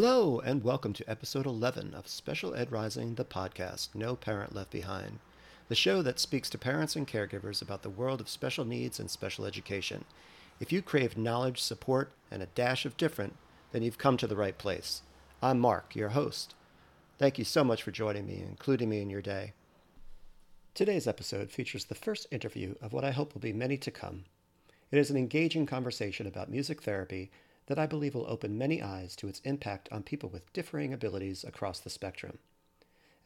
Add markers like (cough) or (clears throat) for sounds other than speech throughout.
Hello, and welcome to episode 11 of Special Ed Rising, the podcast, No Parent Left Behind, the show that speaks to parents and caregivers about the world of special needs and special education. If you crave knowledge, support, and a dash of different, then you've come to the right place. I'm Mark, your host. Thank you so much for joining me and including me in your day. Today's episode features the first interview of what I hope will be many to come. It is an engaging conversation about music therapy that I believe will open many eyes to its impact on people with differing abilities across the spectrum.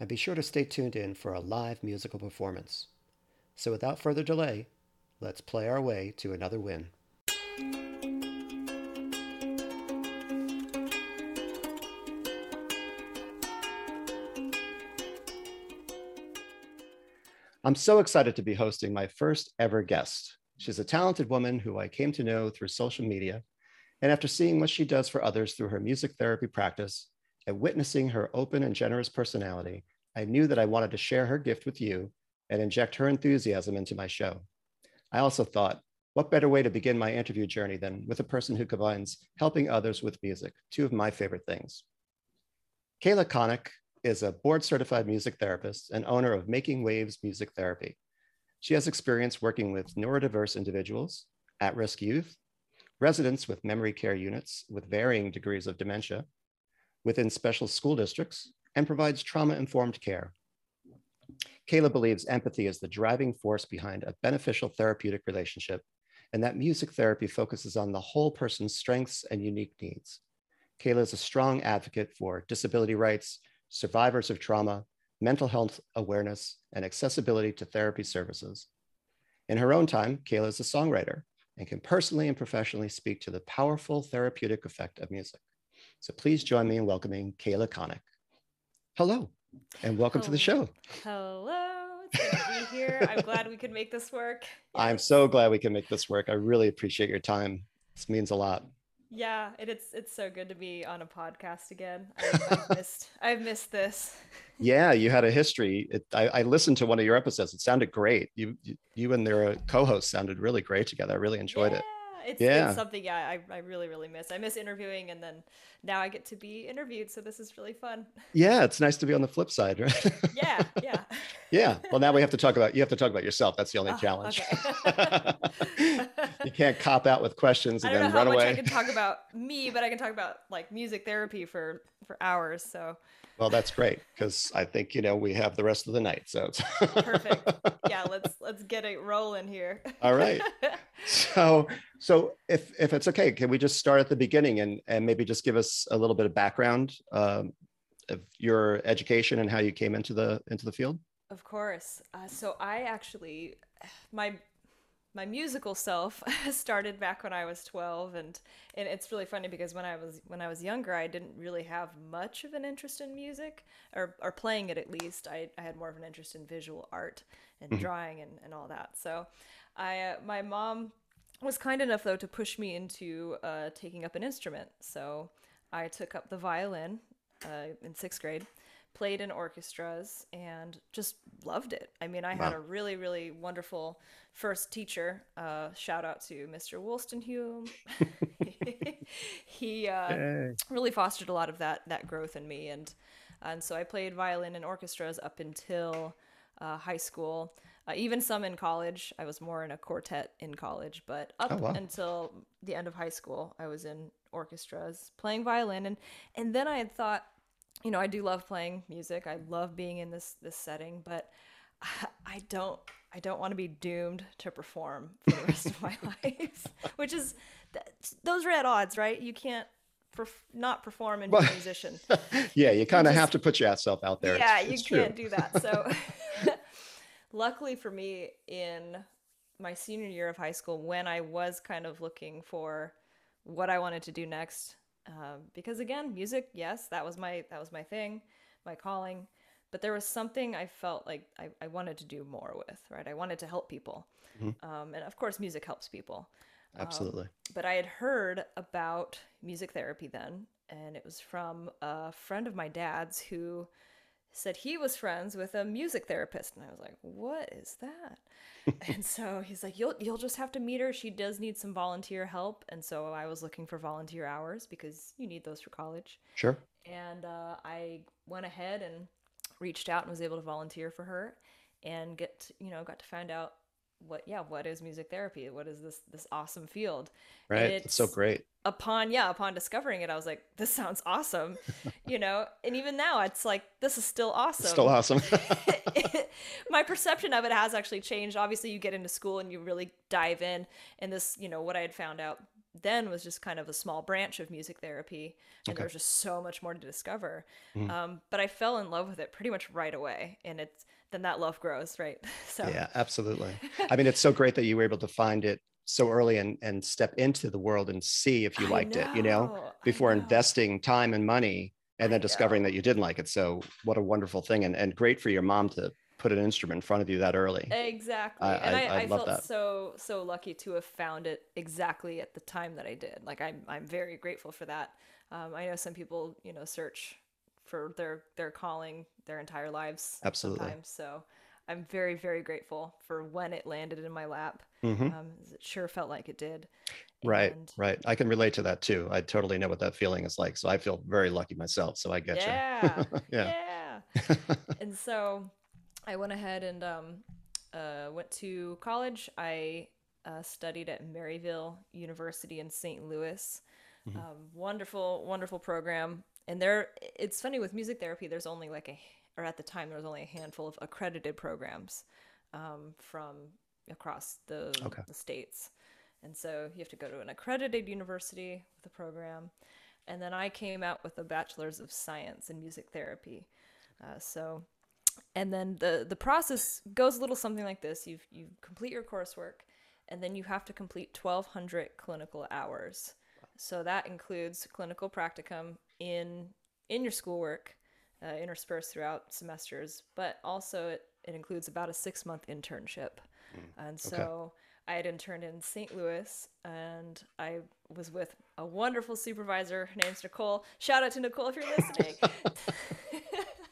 And be sure to stay tuned in for a live musical performance. So without further delay, let's play our way to another win. I'm so excited to be hosting my first ever guest. She's a talented woman who I came to know through social media. And after seeing what she does for others through her music therapy practice and witnessing her open and generous personality, I knew that I wanted to share her gift with you and inject her enthusiasm into my show. I also thought, what better way to begin my interview journey than with a person who combines helping others with music, two of my favorite things. Kayla Connick is a board certified music therapist and owner of Making Waves Music Therapy. She has experience working with neurodiverse individuals, at risk youth, residents with memory care units with varying degrees of dementia, within special school districts, and provides trauma informed care. Kayla believes empathy is the driving force behind a beneficial therapeutic relationship, and that music therapy focuses on the whole person's strengths and unique needs. Kayla is a strong advocate for disability rights, survivors of trauma, mental health awareness, and accessibility to therapy services. In her own time, Kayla is a songwriter and can personally and professionally speak to the powerful therapeutic effect of music. So please join me in welcoming Kayla Connick. Hello, and welcome Hello. to the show. Hello, it's good to be here. I'm glad we could make this work. I'm so glad we can make this work. I really appreciate your time. This means a lot. Yeah, it's it's so good to be on a podcast again. I, I've (laughs) missed I've missed this. Yeah, you had a history. It, I, I listened to one of your episodes. It sounded great. You, you, you and their uh, co-host sounded really great together. I really enjoyed yeah, it. It's, Yeah. it's something yeah I, I really really miss. I miss interviewing, and then now I get to be interviewed, so this is really fun. Yeah, it's nice to be on the flip side, right? (laughs) Yeah, yeah. yeah. Well, now we have to talk about you have to talk about yourself. That's the only Oh, challenge. okay. (laughs) you can't cop out with questions (laughs) I and don't know then how run much I can talk about me, but I can talk about like music therapy for for hours. So Well, that's great because I think you know we have the rest of the night. So it's Perfect. yeah, (laughs) let's let's get it rolling here. All right. (laughs) So, so if if it's okay, can we just start at the beginning and and maybe just give us a little bit of background um, of your education and how you came into the into the field? Of course. Uh, so I actually, my my musical self (laughs) started back when I was 12, and and it's really funny because when I was when I was younger, I didn't really have much of an interest in music or or playing it at least. I, I had more of an interest in visual art and Mhm. drawing and, and all that. So, I uh, my mom was kind enough though to push me into uh, taking up an instrument. So I took up the violin uh, in sixth grade played in orchestras and just loved it. I mean, I had a really, really wonderful first teacher. Uh, shout out to Mr. Wollstonhume. (laughs) he uh, really fostered a lot of that that growth in me, and and so I played violin in orchestras up until uh, high school. Uh, even some in college. I was more in a quartet in college, but up Oh, wow. until the end of high school, I was in orchestras playing violin, and and then I had thought, you know, I do love playing music. I love being in this this setting, but (laughs) I don't I don't want to be doomed to perform for the rest of my (laughs) life, which is those are at odds, right? You can't perf- not perform and be a musician. (laughs) yeah, you kind of have to put yourself out there. Yeah, It's- you it's true. can't do that. So, luckily for me, in my senior year of high school, when I was kind of looking for what I wanted to do next, um, because again, music, yes, that was my that was my thing, my calling. But there was something I felt like I, I wanted to do more with, right? I wanted to help people, Mhm. um, and of course, music helps people Absolutely. but I had heard about music therapy then, and it was from a friend of my dad's who said he was friends with a music therapist. And i was like what is that? (laughs) And so he's like you'll you'll just have to meet her. She does need some volunteer help. And so i was looking for volunteer hours because you need those for college. Sure. and uh, i went ahead and reached out and was able to volunteer for her and get you know got to find out what yeah what is music therapy what is this this awesome field Right. It's so great. upon yeah upon discovering it i was like this sounds awesome (laughs) you know and even now it's like this is still awesome It's still awesome. (laughs) (laughs) my perception of it has actually changed obviously you get into school and you really dive in and this you know what i had found out then was just kind of a small branch of music therapy and there was just so much more to discover Mm-hmm. um, but i fell in love with it pretty much right away and it's then that love grows right (laughs) so yeah, absolutely. I mean, it's so great that you were able to find it so early and and step into the world and see if you liked it, you know, know, before know. investing time and money and then I discovering know. that you didn't like it. So what a wonderful thing and, and great for your mom to put an instrument in front of you that early. Exactly. I- and I- I, I felt that. so so lucky to have found it exactly at the time that I did. Like I'm I'm very grateful for that. Um, I know some people, you know, search for their their calling their entire lives Absolutely. sometimes. So I'm very, very grateful for when it landed in my lap. Mm-hmm. Um, it sure felt like it did. Right, And right. I can relate to that too. I totally know what that feeling is like. So I feel very lucky myself. So I get Yeah. you. yeah. (laughs) yeah. (laughs) and so I went ahead and um, uh, went to college. I uh, studied at Maryville University in St. Louis. Mhm. Um, wonderful, wonderful program. And there, it's funny with music therapy. There's only like a, or at the time there was only a handful of accredited programs um, from across the Okay. the states. And so you have to go to an accredited university with a program. And then I came out with a bachelor's of science in music therapy. Uh, so, and then the the process goes a little something like this: you you complete your coursework, and then you have to complete 1,200 clinical hours. So that includes clinical practicum in in your schoolwork, uh, interspersed throughout semesters, but also it, it includes about a six month internship. And so I had interned in St. Louis, and I was with a wonderful supervisor. Her name's Nicole. Shout out to Nicole if you're listening.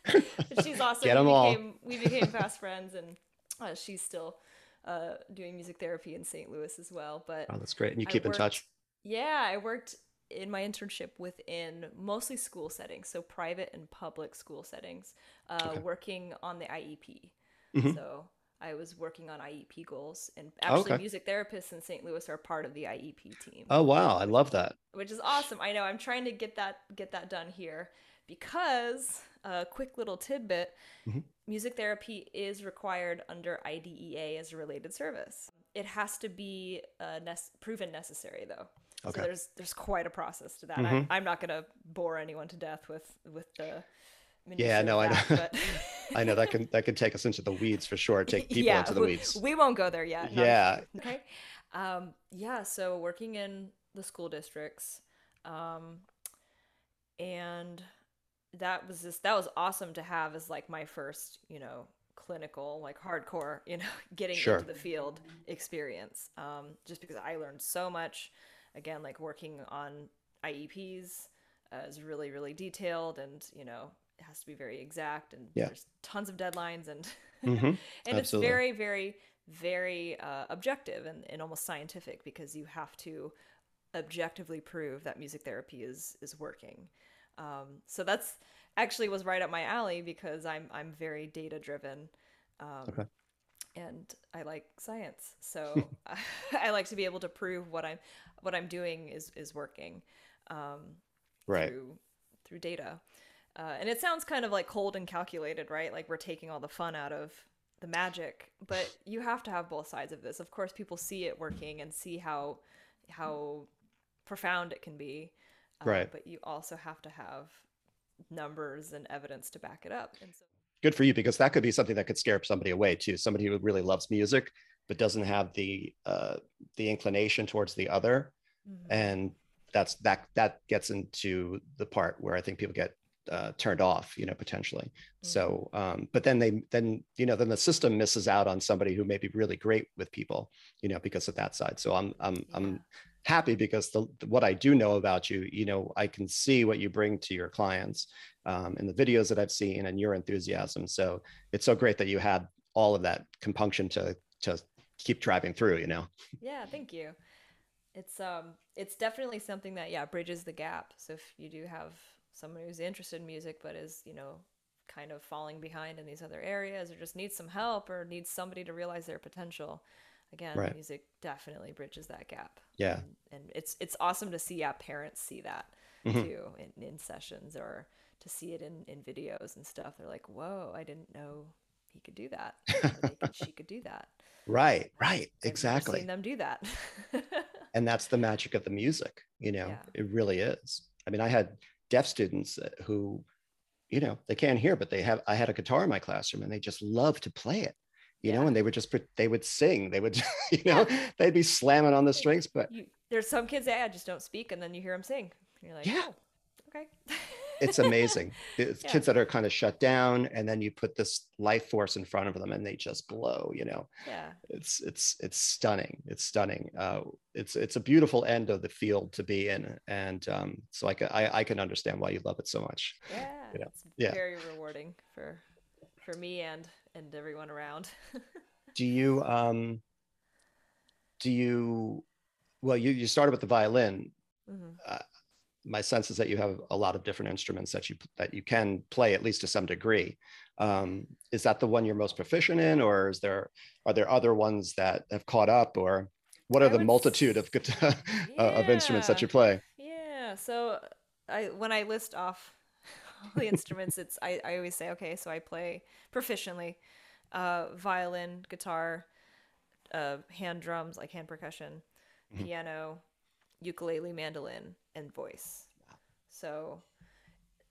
(laughs) she's awesome. Get 'em we all. became we became fast friends, and uh, she's still uh, doing music therapy in St. Louis as well. But Oh, that's great. And you keep in touch. Yeah, I worked in my internship within mostly school settings, so private and public school settings, uh, Okay. working on the IEP. Mhm. So I was working on IEP goals, and actually, Okay. music therapists in St. Louis are part of the IEP team Oh, wow. I love that. which is awesome. I know I'm trying to get that get that done here because a quick little tidbit: Mhm. music therapy is required under IDEA as a related service. It has to be uh, nec- proven necessary, though. Okay. So there's there's quite a process to that. Mhm. I, I'm not gonna bore anyone to death with with the Yeah, no, I know. but (laughs) I know that can that can take us into the weeds for sure. Take (laughs) people yeah, into the we, weeds. We won't go there yet. Yeah. Okay. Um, yeah. So working in the school districts, um, and that was just that was awesome to have as like my first, you know, clinical like hardcore, you know, (laughs) getting Sure. into the field experience. Um, just because I learned so much. Again, like working on IEPs uh, is really really detailed, and you know it has to be very exact, and Yeah. there's tons of deadlines and (laughs) Mhm. and Absolutely. it's very very very uh, objective and, and almost scientific because you have to objectively prove that music therapy is is working um, so that's actually was right up my alley because i'm i'm very data driven um, Okay. And i like science so (laughs) i like to be able to prove what i'm what i'm doing is is working um, Right. through through data. Uh, and it sounds kind of like cold and calculated, right? Like we're taking all the fun out of the magic, but you have to have both sides of this. Of course, people see it working and see how how profound it can be, uh, Right. But you also have to have numbers and evidence to back it up. And so, Good for you because that could be something that could scare somebody away too. Somebody who really loves music but doesn't have the uh, the inclination towards the other, Mhm. and that's that that gets into the part where I think people get uh, turned off, you know, potentially. So, um, but then they then you know then the system misses out on somebody who may be really great with people, you know, because of that side. So I'm I'm Yeah. I'm happy because the what I do know about you, you know, I can see what you bring to your clients um, in the videos that I've seen and your enthusiasm. So it's so great that you had all of that compunction to to keep driving through. You know. Yeah, thank you. It's um, it's definitely something that yeah bridges the gap. So if you do have someone who's interested in music but is you know kind of falling behind in these other areas or just needs some help or needs somebody to realize their potential again right. music definitely bridges that gap. Yeah. And, and, it's it's awesome to see yeah parents see that mm-hmm. too in, in sessions or to see it in in videos and stuff. They're like whoa i didn't know he could do that. (laughs) Could, she could do that. Right right I've exactly seen them do that. (laughs) And that's the magic of the music you know? Yeah. it really is. I mean i had deaf students who you know they can't hear but they have i had a guitar in my classroom and they just love to play it you yeah. know and they would just they would sing they would (laughs) you know yeah. they'd be slamming on the strings but you, there's some kids that I just don't speak and then you hear them sing you're like yeah oh, okay it's amazing it's (laughs) yeah. kids that are kind of shut down and then you put this life force in front of them and they just glow you know yeah it's it's it's stunning it's stunning uh, it's it's a beautiful end of the field to be in and um, so I, can, I i can understand why you love it so much yeah you know? it's yeah. very rewarding for for me and and everyone around (laughs) do you um do you well you you started with the violin mm-hmm. uh, my sense is that you have a lot of different instruments that you that you can play at least to some degree. Um, is that the one you're most proficient in, or is there are there other ones that have caught up, or what are I the multitude of yeah. (laughs) of instruments that you play? Yeah. So I when I list off all the instruments, it's I, I always say okay, so I play proficiently uh, violin, guitar, uh, hand drums like hand percussion, mm-hmm. piano, ukulele, mandolin, and voice. Wow. So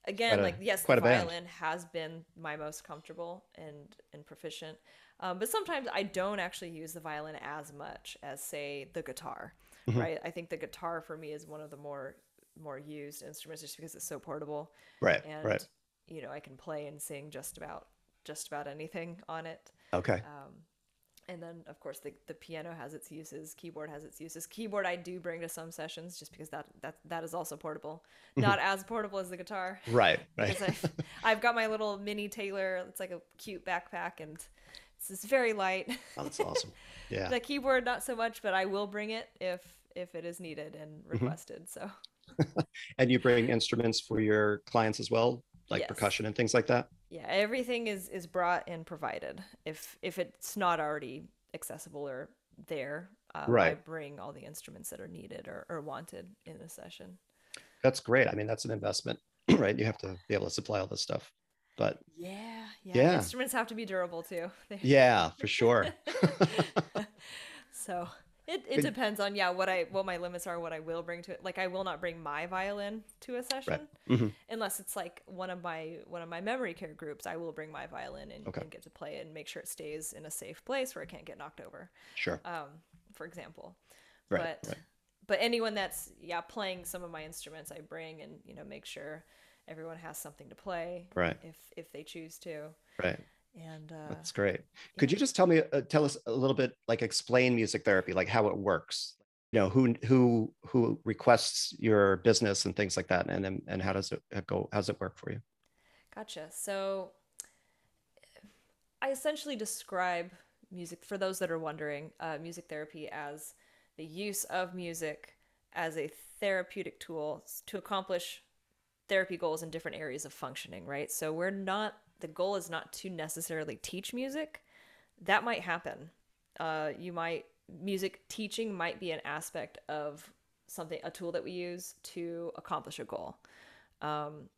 again, a, like yes, the violin has been my most comfortable and and proficient. Um, but sometimes I don't actually use the violin as much as say the guitar, mm-hmm. right? I think the guitar for me is one of the more more used instruments just because it's so portable. Right. And right. you know, I can play and sing just about just about anything on it. Okay. Um, and then of course the, the piano has its uses keyboard has its uses keyboard i do bring to some sessions just because that that that is also portable mm-hmm. not as portable as the guitar right (laughs) right I've, I've, got my little mini taylor it's like a cute backpack and it's just very light oh, that's awesome (laughs) yeah the keyboard not so much but i will bring it if if it is needed and mm-hmm. requested so (laughs) and you bring instruments for your clients as well like yes. percussion and things like that? Yeah everything is is brought and provided. If if it's not already accessible or there um, right. i bring all the instruments that are needed or, or wanted in a session. That's great. I mean that's an investment (clears throat) right? You have to be able to supply all this stuff but yeah yeah, yeah. instruments have to be durable too. (laughs) Yeah for sure. (laughs) So it, it depends on yeah what I what my limits are what I will bring to it like I will not bring my violin to a session right. mm-hmm. unless it's like one of my one of my memory care groups I will bring my violin and, okay. and, get to play it and make sure it stays in a safe place where it can't get knocked over sure um for example right, but right. but anyone that's yeah playing some of my instruments I bring and you know make sure everyone has something to play right if if they choose to right and uh, that's great. could you just tell me uh, tell us a little bit like explain music therapy like how it works? You know who who who requests your business and things like that and and, and how does it go how does it work for you? Gotcha. So i essentially describe music for those that are wondering uh, music therapy as the use of music as a therapeutic tool to accomplish therapy goals in different areas of functioning right? So we're not the goal is not to necessarily teach music. That might happen. Uh, you might music teaching might be an aspect of something a tool that we use to accomplish a goal. Um,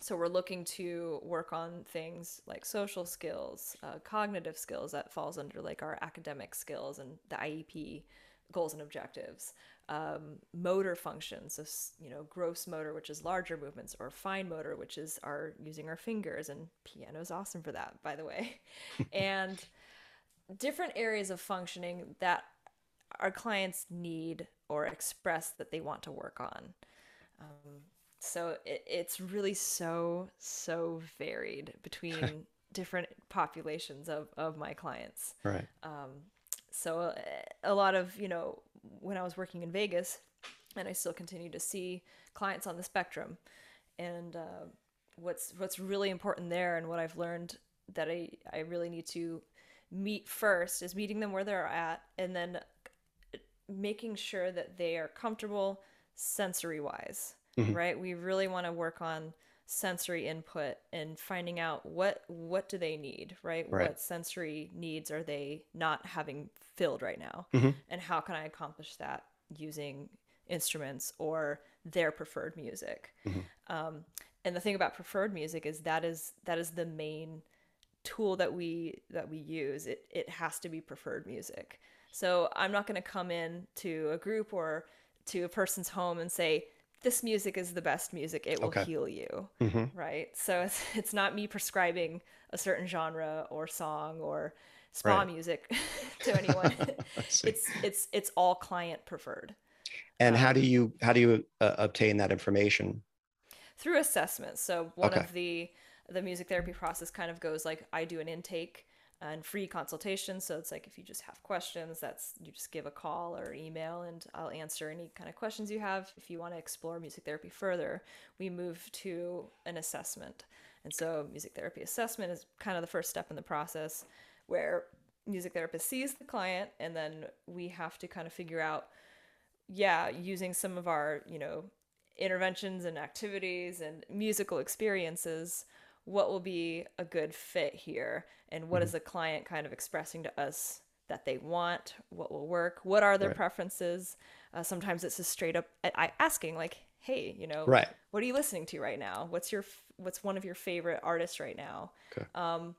so we're looking to work on things like social skills, uh, cognitive skills that falls under like our academic skills and the IEP goals and objectives um, motor functions, so you know, gross motor, which is larger movements, or fine motor, which is our using our fingers, and piano is awesome for that, by the way, (laughs) and different areas of functioning that our clients need or express that they want to work on. Um, so it, it's really so so varied between (laughs) different populations of of my clients. Right. Um, so a, uh, a lot of you know when I was working in Vegas, and I still continue to see clients on the spectrum. And uh, what's what's really important there, and what I've learned that I I really need to meet first is meeting them where they're at, and then making sure that they are comfortable sensory wise. Mm-hmm. Right? We really want to work on sensory input and finding out what what do they need right, right. what sensory needs are they not having filled right now mm-hmm. and how can i accomplish that using instruments or their preferred music mm-hmm. um, and the thing about preferred music is that is that is the main tool that we that we use it it has to be preferred music so i'm not going to come in to a group or to a person's home and say this music is the best music it will okay. heal you mm-hmm. right so it's (laughs) it's not me prescribing a certain genre or song or spa right. music (laughs) (laughs) to anyone it's it's it's all client preferred and um, how do you how do you uh, obtain that information through assessments so one okay. of the the music therapy process kind of goes like i do an intake and free consultation. So it's like if you just have questions, that's you just give a call or email and I'll answer any kind of questions you have. If you want to explore music therapy further, we move to an assessment. And so music therapy assessment is kind of the first step in the process where music therapist sees the client and then we have to kind of figure out yeah, using some of our, you know, interventions and activities and musical experiences what will be a good fit here? And what mm-hmm. is the client kind of expressing to us that they want? What will work? What are their right. preferences? Uh, sometimes it's just straight up I, asking like hey you know right. what are you listening to right now? What's your what's one of your favorite artists right now? Okay. um,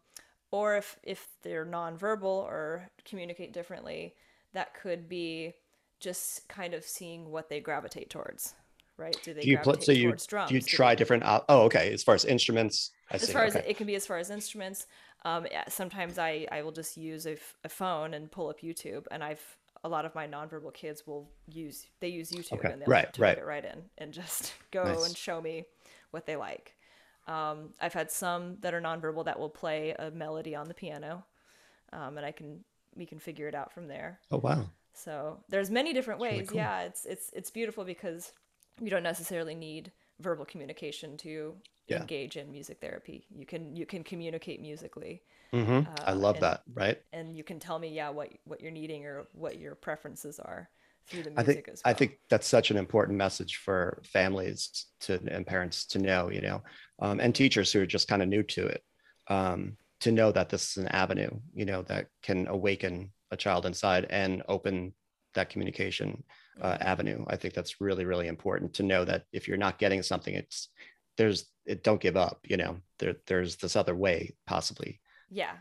or if if they're nonverbal or communicate differently that could be just kind of seeing what they gravitate towards right do they do you gravitate so you drums? do you try different oh okay as far as instruments I as see. far okay. as it can be as far as instruments um, sometimes I, I will just use a, f- a phone and pull up youtube and i've a lot of my nonverbal kids will use they use youtube okay. and they'll right, right. it right in and just (laughs) go nice. and show me what they like um, i've had some that are nonverbal that will play a melody on the piano um, and i can we can figure it out from there oh wow so there's many different ways really cool. yeah it's it's it's beautiful because you don't necessarily need verbal communication to yeah. engage in music therapy. You can you can communicate musically. Mm-hmm. Uh, I love and, that. Right. And you can tell me, yeah, what what you're needing or what your preferences are through the music I think, as well. I think that's such an important message for families to and parents to know. You know, um, and teachers who are just kind of new to it. Um, to know that this is an avenue, you know, that can awaken a child inside and open that communication uh, mm-hmm. avenue. I think that's really, really important to know that if you're not getting something, it's there's it don't give up you know there there's this other way possibly yeah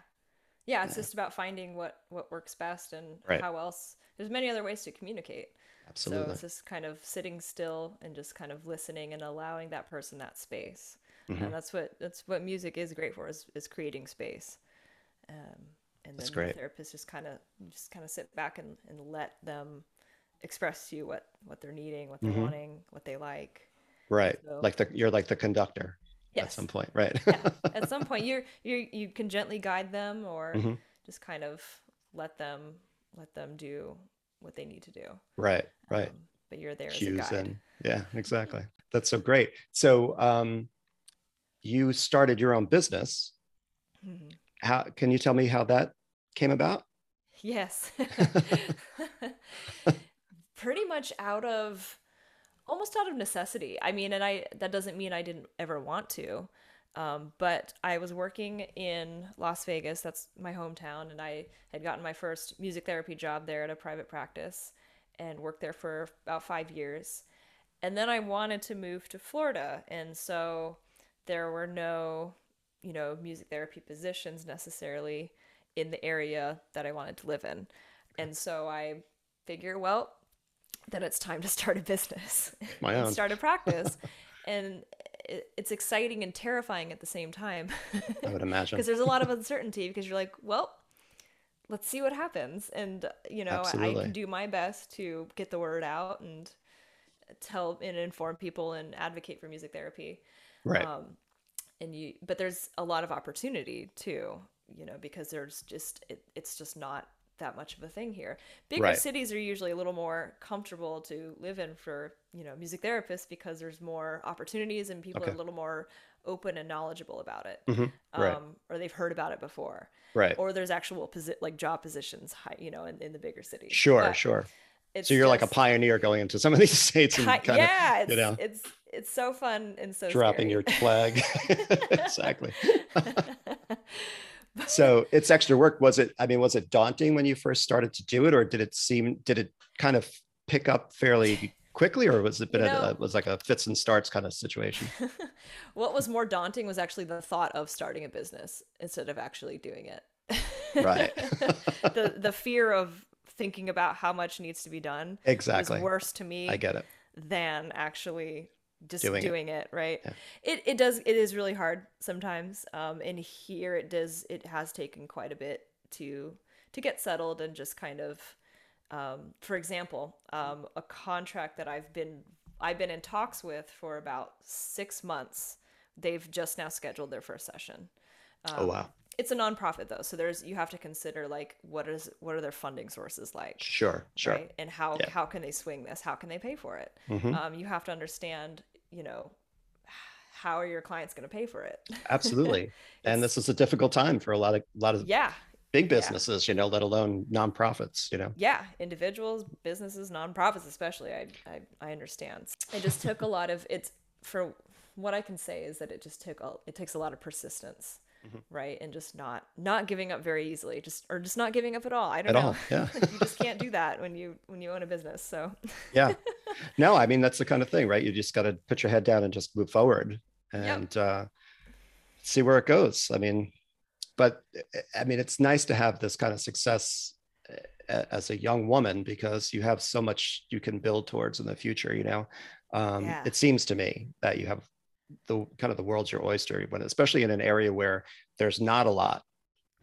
yeah it's just about finding what what works best and right. how else there's many other ways to communicate absolutely so it's just kind of sitting still and just kind of listening and allowing that person that space mm-hmm. and that's what that's what music is great for is, is creating space um, and then that's great. the therapist just kind of just kind of sit back and, and let them express to you what what they're needing what they're mm-hmm. wanting what they like right so, like the you're like the conductor yes. at some point right yeah. (laughs) at some point you're you you can gently guide them or mm-hmm. just kind of let them let them do what they need to do right right um, but you're there Cues as a guide. And, (laughs) yeah exactly that's so great so um you started your own business mm-hmm. how can you tell me how that came about yes (laughs) (laughs) pretty much out of almost out of necessity. I mean, and I that doesn't mean I didn't ever want to. Um, but I was working in Las Vegas, that's my hometown, and I had gotten my first music therapy job there at a private practice and worked there for about five years. And then I wanted to move to Florida, and so there were no, you know, music therapy positions necessarily in the area that I wanted to live in. And so I figure, well, then it's time to start a business My own. start a practice. (laughs) And it's exciting and terrifying at the same time. I would imagine. (laughs) Because there's a lot of uncertainty because you're like well let's see what happens. And you know Absolutely. i can do my best to get the word out and tell and inform people and advocate for music therapy. Right. Um, and you but there's a lot of opportunity too you know because there's just it, it's just not that much of a thing here. Bigger Right. cities are usually a little more comfortable to live in for, you know, music therapists because there's more opportunities and people Okay. are a little more open and knowledgeable about it. Mhm. Right. Um, or they've heard about it before. Right. Or there's actual posi- like job positions, hi- you know, in, in the bigger cities. Sure, But sure. it's So you're like a pioneer going into some of these (laughs) states and ki- kind yeah, of, it's, you know, it's it's so fun and so dropping scary. your flag. (laughs) exactly. (laughs) so (laughs) it's extra work. Was it, I mean, was it daunting when you first started to do it or did it seem, did it kind of pick up fairly quickly or was it been You a, know- a- was like a fits and starts kind of situation? (laughs) what was more daunting was actually the thought of starting a business instead of actually doing it. Right. (laughs) the the fear of thinking about how much needs to be done Exactly. was worse to me I get it. than actually just Doing doing, it. it. right Yeah. it it does it is really hard sometimes um and here it does it has taken quite a bit to to get settled and just kind of um for example um a contract that I've been I've been in talks with for about 6 months they've just now scheduled their first session oh, wow. it's a nonprofit though so there's you have to consider like what is what are their funding sources like Sure, sure. right? And how Yeah. how can they swing this? How can they pay for it? Mhm. Um, you have to understand, you know, how are your clients going to pay for it? Absolutely. (laughs) and this is a difficult time for a lot of, lot of yeah, big businesses, you know, let alone nonprofits, you know? yeah. Individuals, businesses, nonprofits, especially. I I, I understand. It just took a lot of it's for what I can say is that it just took a, it takes a lot of persistence. Mm-hmm. Right, and just not not giving up very easily, just or just not giving up at all. I don't know. all, yeah. (laughs) you just can't do that when you when you own a business. So yeah (laughs) no i mean that's the kind of thing right you just got to put your head down and just move forward and uh, see where it goes i mean but uh, i mean it's nice to have this kind of success uh, as a young woman because you have so much you can build towards in the future you know um, Yeah. it seems to me that you have the kind of the world's your oyster when especially in an area where there's not a lot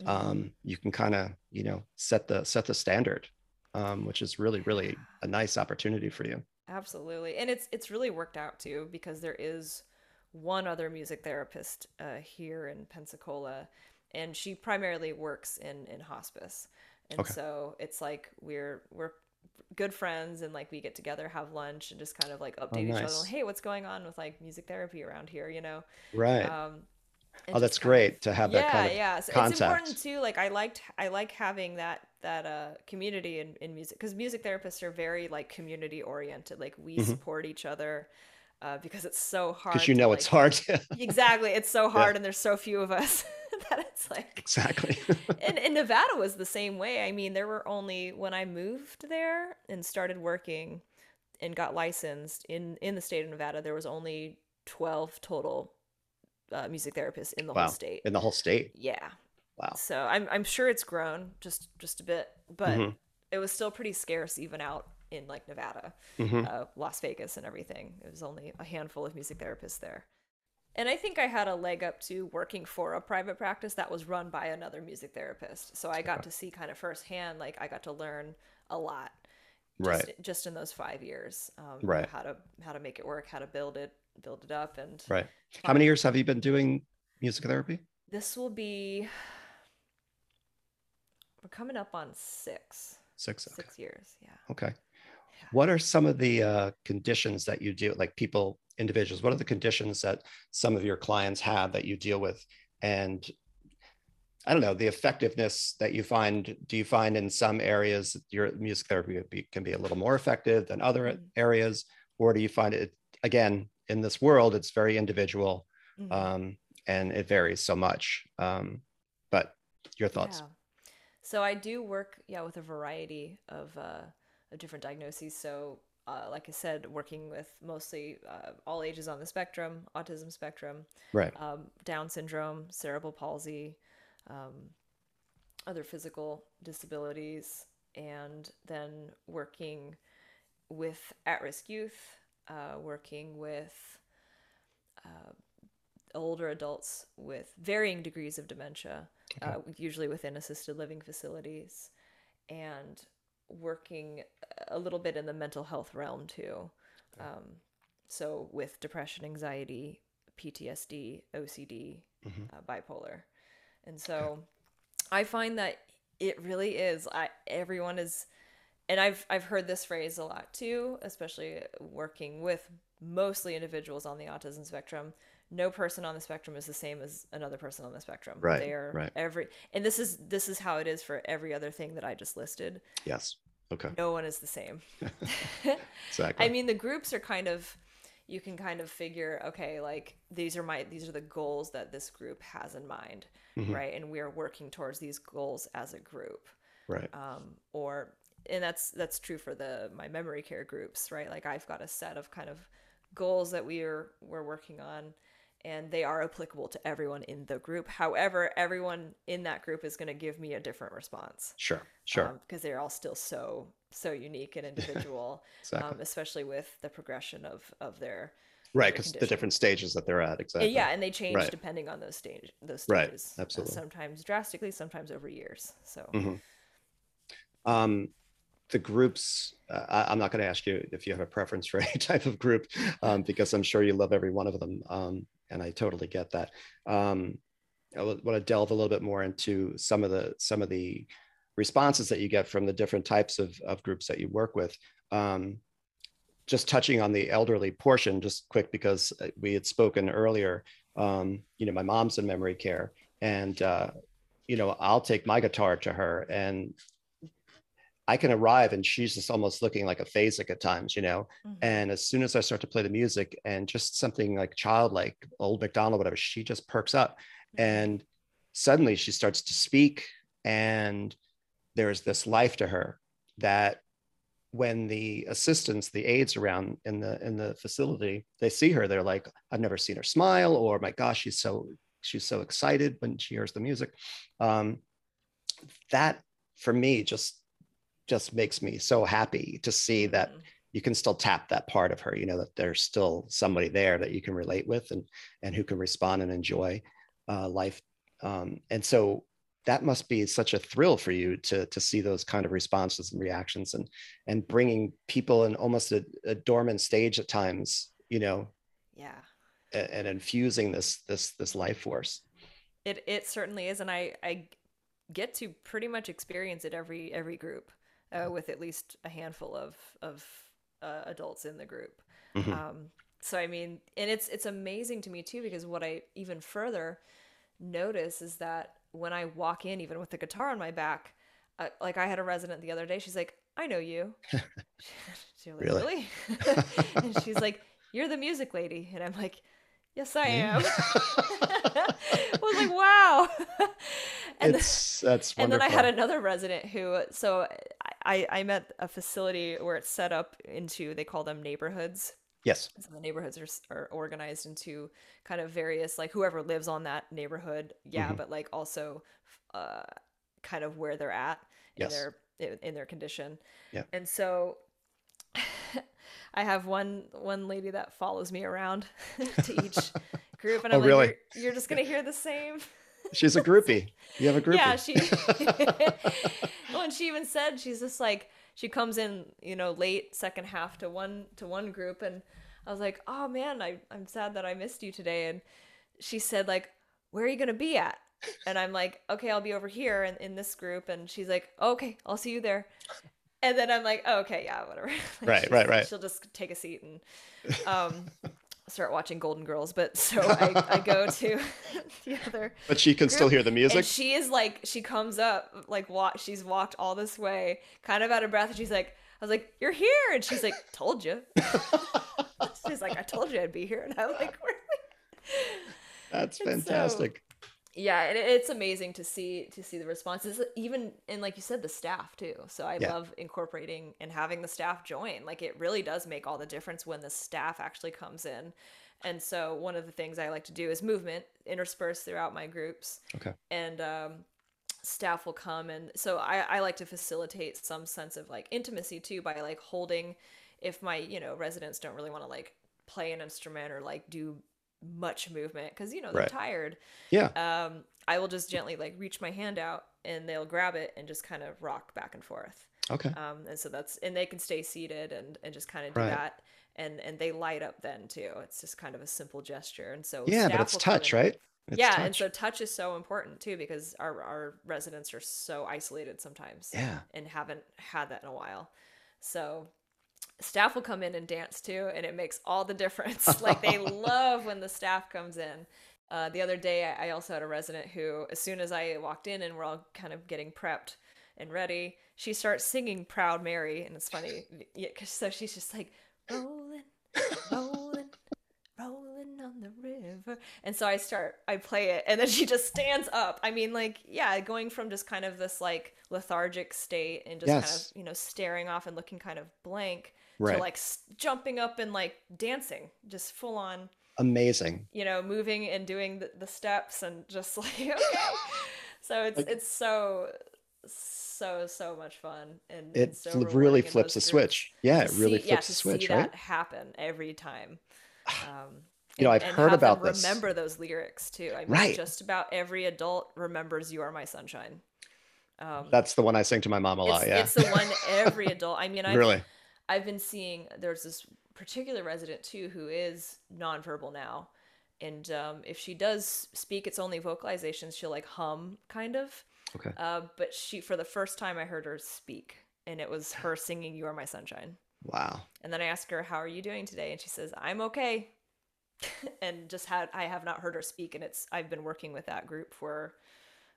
Mm-hmm. um, you can kind of you know set the set the standard um, which is really really a nice opportunity for you Absolutely. And it's it's really worked out too because there is one other music therapist uh, here in Pensacola and she primarily works in in hospice. And Okay. so it's like we're we're good friends and like we get together, have lunch and just kind of like update each other. Oh, nice. on, Hey, what's going on with like music therapy around here, you know? right Um oh that's kind of- great to have yeah, that kind of yeah. So it's important too. Like I liked, I like having that that uh community in, in music because music therapists are very like community oriented. Like we support each other uh, because it's so hard. because Mm-hmm. you know like- it's hard (laughs) Exactly, it's so hard, and there's so few of us (laughs) that it's like. exactly (laughs) And, and Nevada was the same way. I mean, there were only when I moved there and started working and got licensed in in the state of Nevada, there was only twelve total uh, music therapists in the wow whole state. in the whole state Yeah. wow So I'm I'm sure it's grown just just a bit, but Mhm. it was still pretty scarce even out in like Nevada, Mhm. uh, Las Vegas, and everything. It was only a handful of music therapists there. And I think I had a leg up to working for a private practice that was run by another music therapist. So I got to see kind of firsthand, like I got to learn a lot, just, right Just in those five years, um, Right. How to how to make it work, how to build it, build it up, and right how many years have you been doing music therapy this will be we're coming up on six six okay. six years yeah okay what are some of the uh, conditions that you deal like people individuals what are the conditions that some of your clients have that you deal with and i don't know the effectiveness that you find do you find in some areas that your music therapy can be a little more effective than other Mhm. areas or do you find it again in this world it's very individual Mhm. um, and it varies so much um, but your thoughts Yeah. So I do work, yeah, with a variety of uh, of different diagnoses. So, uh, like I said, working with mostly uh, all ages on the spectrum, autism spectrum, right um, Down syndrome, cerebral palsy, um, other physical disabilities, and then working with at-risk youth, uh, working with uh, older adults with varying degrees of dementia, uh, usually within assisted living facilities, and working a little bit in the mental health realm too. Um, so with depression, anxiety, PTSD, OCD, Mhm. uh, bipolar, and so I find that It really is. I everyone is and I've I've heard this phrase a lot too, especially working with mostly individuals on the autism spectrum. No person on the spectrum is the same as another person on the spectrum. Right. They are right. every and this is this is how it is for every other thing that I just listed. Yes. Okay. No one is the same. (laughs) (laughs) exactly. I mean, the groups are kind of you can kind of figure, okay, like these are my these are the goals that this group has in mind, Mhm. right? And we are working towards these goals as a group. Right. Um, or and that's that's true for the my memory care groups, right? Like I've got a set of kind of goals that we are we're working on and they are applicable to everyone in the group. However, everyone in that group is going to give me a different response Sure. Sure. because they're all still so so unique and (laughs) individual, exactly. um, especially with the progression of of their right. Because the different stages that they're at. Exactly. yeah, and they change Right. depending on those stage those Right, stages. uh, absolutely. sometimes drastically, sometimes over years. So Mm-hmm. Um, the groups, uh, I'm not going to ask you if you have a preference for (laughs) any type of group, um, because I'm sure you love every one of them. Um, and I totally get that. Um, I want to delve a little bit more into some of the some of the responses that you get from the different types of, of groups that you work with. Um, just touching on the elderly portion, just quick because uh, we had spoken earlier. Um, you know, my mom's in memory care, and uh, you know, I'll take my guitar to her, and I can arrive, and she's just almost looking like a phasic at times, you know. Mhm. And as soon as I start to play the music, and just something like childlike, old McDonald, whatever, she just perks up, Mhm. and suddenly she starts to speak, and there's this life to her that when the assistants the aides around in the in the facility they see her they're like i've never seen her smile or my gosh she's so she's so excited when she hears the music um, that for me just just makes me so happy to see that Mhm. you can still tap that part of her you know that there's still somebody there that you can relate with and and who can respond and enjoy uh, life um, and so that must be such a thrill for you to to see those kind of responses and reactions and and bringing people in almost a, a dormant stage at times you know yeah. and, and infusing this this this life force It it certainly is, and I I get to pretty much experience it every every group, uh, with at least a handful of of uh, adults in the group. Mhm. Um, so I mean, and it's it's amazing to me too because what I even further notice is that when I walk in, even with the guitar on my back, uh, like I had a resident the other day, she's like, "I know you." (laughs) (laughs) she's like, Really? really? (laughs) and she's like, "You're the music lady," and I'm like, "Yes, I am." (laughs) I was like, "Wow!" (laughs) and then- it's that's and then I had another resident who, so I, I met a facility where it's set up into, they call them neighborhoods. yes So the neighborhoods are, are organized into kind of various, like whoever lives on that neighborhood, yeah, Mhm. but like also uh, kind of where they're at in Yes. their in their condition. Yeah. And so (laughs) I have one one lady that follows me around (laughs) to each (laughs) group, and Oh, I'm like, really? you're, you're just gonna hear the same. she's a groupie (laughs) you have a groupie Yeah, she. and she even said she's just like she comes in, you know, late second half to one to one group, and I was like, oh man, I I'm sad that I missed you today, and she said like, where are you gonna be at? And I'm like, okay, I'll be over here in, in this group, and she's like, okay, I'll see you there. And then I'm like, oh, okay, yeah, whatever. (laughs) Like, Right, right, right. She'll just take a seat and (laughs) um, start watching Golden Girls. But (laughs) so I, I go to the other but she can still hear the music she is like, she comes up, like, wa- she's walked all this way, kind of out of breath. And she's like, I was like, you're here. And she's like, told you. she's like, I told you I'd be here. And I'm like, really? that's fantastic Yeah. And it- it's amazing to see, to see the responses, even, and like you said, the staff too. So I Yeah. love incorporating and having the staff join. Like, it really does make all the difference when the staff actually comes in. And so one of the things I like to do is movement interspersed throughout my groups. okay and um, staff will come and so I, I like to facilitate some sense of like intimacy too by like holding if my you know residents don't really want to like play an instrument or like do much movement because you know they're Right. tired. Yeah. Um, i will just gently like reach my hand out and they'll grab it and just kind of rock back and forth. Okay. Um, and so that's and they can stay seated and and just kind of do Right. that. And and they light up then too. It's just kind of a simple gesture. And so yeah but it's touch right? It's Yeah, and so touch is so important too because our our residents are so isolated sometimes Yeah. and haven't had that in a while. So staff will come in and dance too, and it makes all the difference. (laughs) like they love when the staff comes in. Uh, the other day, I I also had a resident who, as soon as I walked in and we're all kind of getting prepped and ready, she starts singing "Proud Mary," and it's funny. Yeah, so she's just like rolling, rolling, rolling on the river. And so I start, I play it, and then she just stands up. I mean, like, yeah, going from just kind of this like lethargic state and just kind of, you know, staring off and looking kind of blank Right. to like jumping up and like dancing, just full on, Amazing. you know, moving and doing the, the steps and just (laughs) like, okay. So it's, Like- it's so, so, so much fun. And It and so really flips groups switch. Yeah, it to really see, yeah, flips to the switch, see right? that happen every time. (sighs) Um, You know, I've heard about this. Remember those lyrics too. I mean, Right. just about every adult remembers "You Are My Sunshine." Um, That's the one I sing to my mom a it's, lot. Yeah. it's the one (laughs) every adult. I mean, I've really. I've been seeing. There's this particular resident too who is nonverbal now, and um, if she does speak, it's only vocalizations. She'll like hum, kind of. Okay. Uh, but she, for the first time, I heard her speak, and it was her singing "You Are My Sunshine." Wow. And then I asked her, "How are you doing today?" And she says, "I'm okay." (laughs) and just had I have not heard her speak, and it's I've been working with that group for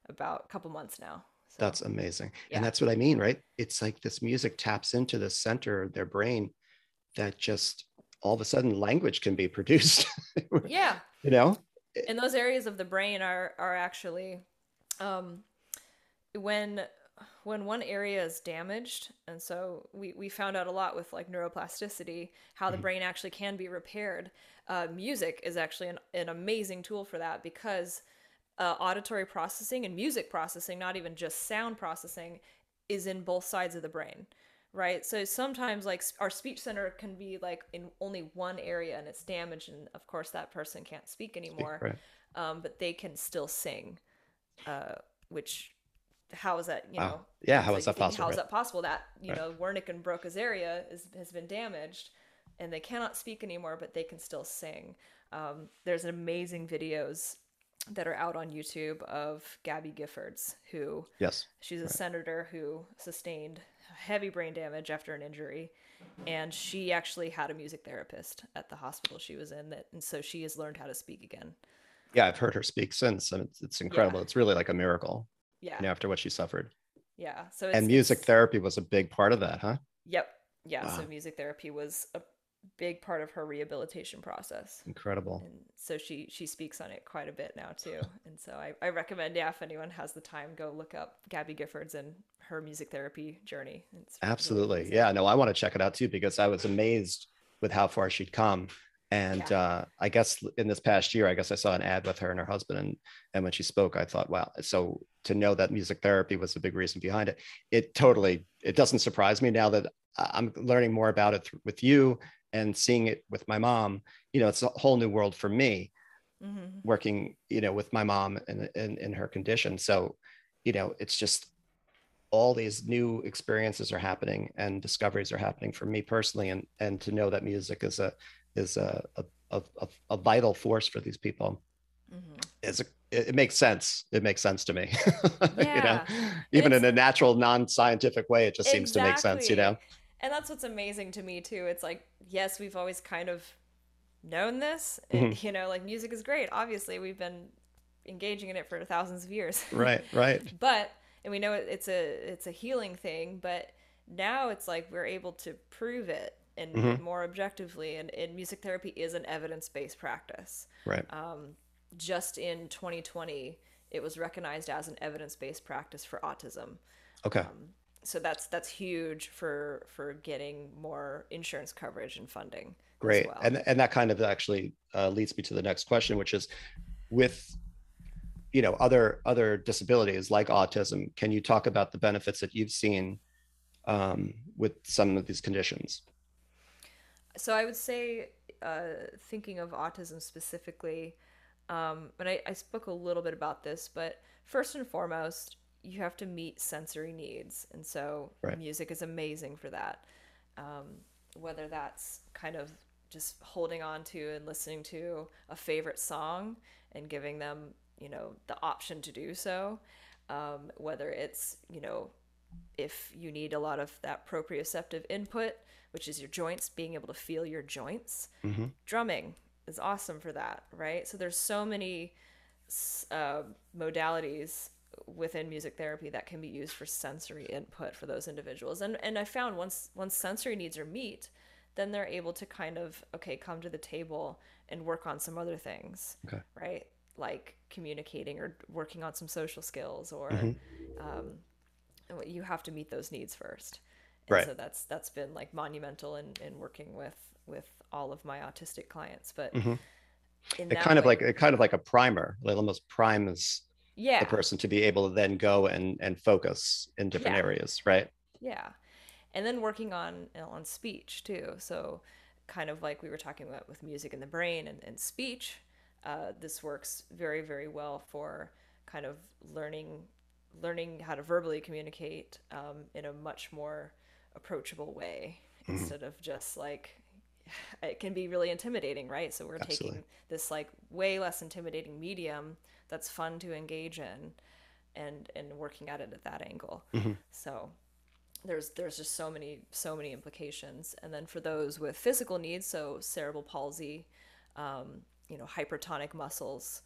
about a couple months now. So, That's amazing. Yeah. And that's what I mean, right? It's like this music taps into the center of their brain that just all of a sudden language can be produced. (laughs) yeah, you know? and those areas of the brain are are actually um, when when one area is damaged and so we, we found out a lot with like neuroplasticity how the Mhm. brain actually can be repaired uh, music is actually an, an amazing tool for that because uh, auditory processing and music processing not even just sound processing is in both sides of the brain right so sometimes like our speech center can be like in only one area and it's damaged and of course that person can't speak anymore Right. um, but they can still sing uh, which how is that you Wow. know Yeah. How like that possible? how is right? that possible that you Right. know wernicke and broca's area is, has been damaged and they cannot speak anymore but they can still sing um, there's amazing videos that are out on youtube of gabby giffords who Yes. She's a senator who sustained heavy brain damage after an injury, and she actually had a music therapist at the hospital she was in. That, and so she has learned how to speak again. Yeah. I've heard her speak since, and it's, it's incredible. It's really like a miracle Yeah, you know, after what she suffered. yeah. So it's, and music it's- therapy was a big part of that, huh? Yep. Yeah. So music therapy was a big part of her rehabilitation process. Incredible. And so she she speaks on it quite a bit now too. (laughs) And so I, I recommend yeah if anyone has the time go look up Gabby Giffords and her music therapy journey. It's Absolutely. amazing. Yeah. No, I want to check it out too because I was amazed with how far she'd come. And Yeah. uh, I guess in this past year, I guess I saw an ad with her and her husband, and and when she spoke, I thought, wow. So to know that music therapy was a big reason behind it, it totally it doesn't surprise me now that I'm learning more about it th- with you and seeing it with my mom. You know, it's a whole new world for me mm-hmm. working, you know, with my mom and in, in her condition. So, you know, it's just all these new experiences are happening and discoveries are happening for me personally. And and to know that music is a is a a, a, a- vital force for these people Mhm. is a it, makes sense. It makes sense to me. (laughs) you know, Yeah. even in a natural, non-scientific way, it just seems to make sense, you know? And that's what's amazing to me too. It's like, yes, we've always kind of known this. Mm-hmm. you know, like music is great. Obviously, we've been engaging in it for thousands of years. (laughs) Right, right. but and we know it's a it's a healing thing, but now it's like we're able to prove it and Mhm. more objectively and, and music therapy is an evidence-based practice. Right. Um, just in 2020, it was recognized as an evidence-based practice for autism Okay. um, so that's that's huge for for getting more insurance coverage and funding as Great. well. And and that kind of actually uh, leads me to the next question, which is with you know other other disabilities like autism, can you talk about the benefits that you've seen um, with some of these conditions? so i would say uh, thinking of autism specifically um, and I, I spoke a little bit about this but first and foremost you have to meet sensory needs and so Right. music is amazing for that um, whether that's kind of just holding on to and listening to a favorite song and giving them you know the option to do so um, whether it's you know if you need a lot of that proprioceptive input which is your joints being able to feel your joints Mm-hmm. drumming is awesome for that right so there's so many uh, modalities within music therapy that can be used for sensory input for those individuals and and i found once once sensory needs are meet then they're able to kind of okay come to the table and work on some other things Okay. right like communicating or working on some social skills or Mm-hmm. um, you have to meet those needs first and Right. so that's that's been like monumental in, in working with with all of my autistic clients but in Mm-hmm. It kind of like it kind of like a primer. It almost primes yeah the person to be able to then go and and focus in different Yeah. areas, right? Yeah. And then working on on speech too. So kind of like we were talking about with music in the brain and, and speech, uh, this works very, very well for kind of learning learning how to verbally communicate um, in a much more approachable way instead of just like it can be really intimidating, right? So we're Absolutely. taking this like way less intimidating medium that's fun to engage in and and working at it at that angle. So there's there's just so many so many implications and then for those with physical needs so cerebral palsy um, you know hypertonic muscles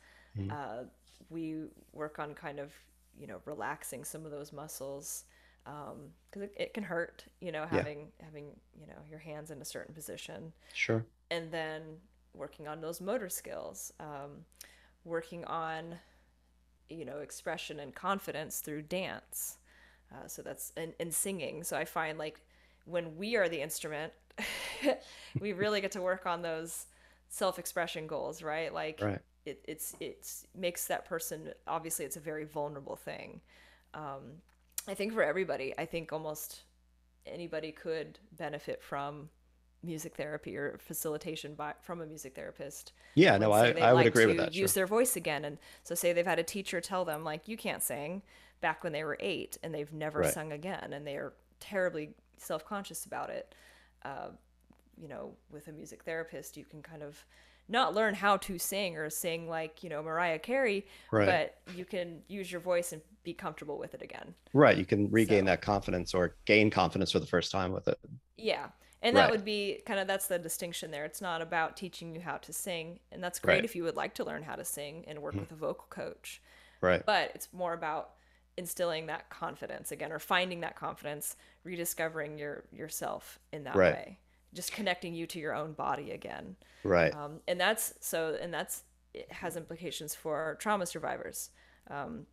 uh, we work on kind of you know relaxing some of those muscles because it, it can hurt you know Yeah. having having you know your hands in a certain position Sure. and then working on those motor skills um, working on you know expression and confidence through dance uh, so that's and, and singing so i find like when we are the instrument (laughs) we really get to work on those self-expression goals right like Right. it, it's it's makes that person obviously it's a very vulnerable thing um, i think for everybody i think almost anybody could benefit from music therapy or facilitation by from a music therapist Yeah, no, I, I would like agree with that. Use Sure. their voice again, and so say they've had a teacher tell them like you can't sing back when they were eight, and they've never Right. sung again, and they are terribly self conscious about it. Uh, you know, with a music therapist, you can kind of not learn how to sing or sing like you know Mariah Carey, Right. but you can use your voice and be comfortable with it again. Right. You can regain So- that confidence or gain confidence for the first time with it. Yeah. And that Right. would be kind of that's the distinction there. It's not about teaching you how to sing, and that's great Right. Mm-hmm. if you would like to learn how to sing and work with a vocal coach. Right. But it's more about instilling that confidence again or finding that confidence, rediscovering your yourself in that Right. way. Just connecting you to your own body again. Right. Um, and that's so and that's it has implications for trauma survivors. Um,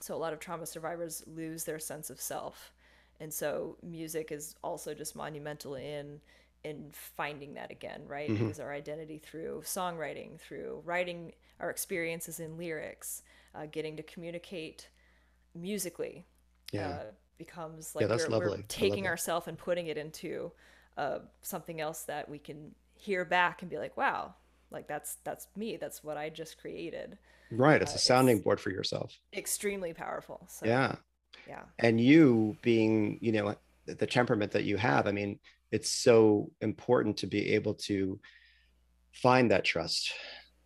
so a lot of trauma survivors lose their sense of self and so music is also just monumental in in finding that again right Mm-hmm. because our identity through songwriting through writing our experiences in lyrics uh, getting to communicate musically Yeah. uh, becomes like that's we're, we're lovely. Love taking ourselves and putting it into uh, something else that we can hear back and be like wow like that's that's me that's what i just created right. It's uh, a sounding it's- board for yourself. extremely powerful so Yeah. yeah and you being you know the temperament that you have i mean it's so important to be able to find that trust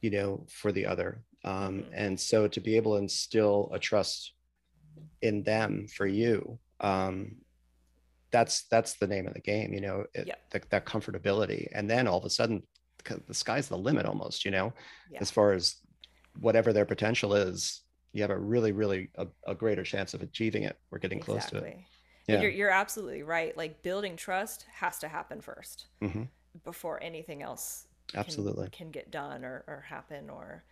you know for the other um, Mhm. and so to be able to instill a trust in them for you um, that's that's the name of the game you know it, Yep. the, that comfortability and then all of a sudden the sky's the limit almost you know Yeah. as far as whatever their potential is you have a really really a, a greater chance of achieving it or getting close to it Yeah. You're, you're absolutely right. Like building trust has to happen first Mhm. before anything else Absolutely. can get done or, or happen or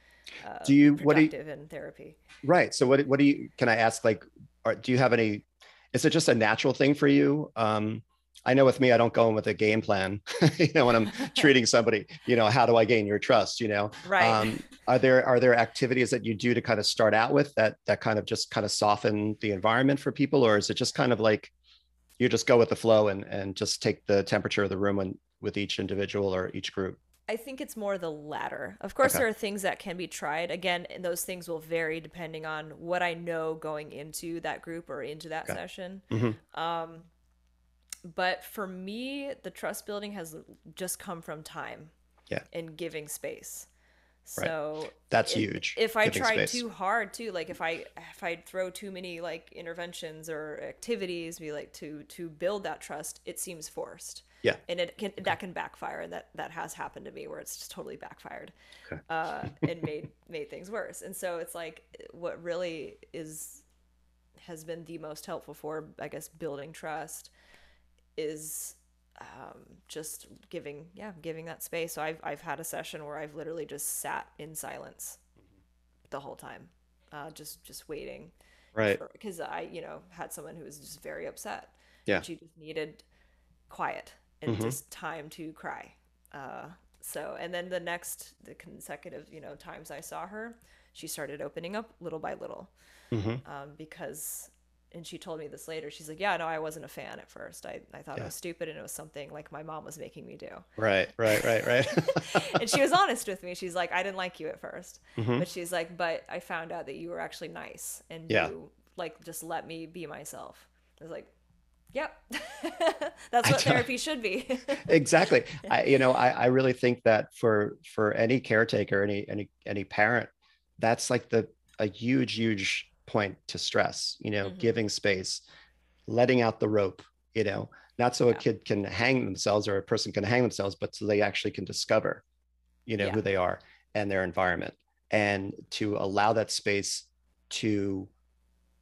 uh, Do you- what do you- in therapy. right so what what do you can i ask like are, do you have any is it just a natural thing for you? Um i know with me i don't go in with a game plan (laughs) you know when i'm (laughs) treating somebody you know how do i gain your trust? you know? Right. um are there are there activities that you do to kind of start out with that that kind of just kind of soften the environment for people? Or is it just kind of like you just go with the flow and and just take the temperature of the room when, with each individual or each group I think it's more the latter. Of course, Okay. there are things that can be tried. Again, and those things will vary depending on what I know going into that group or into that Okay. session. Mhm. Um, but for me, the trust building has just come from time Yeah. and giving space. So That's if, huge. If I giving try space. too hard too, like if I if I throw too many like interventions or activities, be like to to build that trust, it seems forced. Yeah. And it can that can backfire, and that that has happened to me where it's just totally backfired, Okay. uh, and made made things worse. And so it's like what really is has been the most helpful for I guess building trust is um, just giving yeah giving that space so I've, I've had a session where i've literally just sat in silence the whole time uh, just just waiting Right. because i you know had someone who was just very upset Yeah. she just needed quiet and Mhm. just time to cry uh, so and then the next the consecutive you know times i saw her she started opening up little by little hmm um, because and she told me this later she's like yeah no i wasn't a fan at first i, I thought Yeah. it was stupid and it was something like my mom was making me do Right. Right. Right. Right. (laughs) and she was honest with me she's like i didn't like you at 1st Mhm. but she's like but i found out that you were actually nice and Yeah. you like just let me be myself i was like yep (laughs) that's what (laughs) therapy should be (laughs) exactly. I, you know, I, I really think that for for any caretaker, any any any parent, that's like the a huge, huge point to stress. You know, Mhm. giving space, letting out the rope. You know, not so a kid can hang themselves or a person can hang themselves, but so they actually can discover, you know, Yeah. who they are and their environment, and to allow that space to,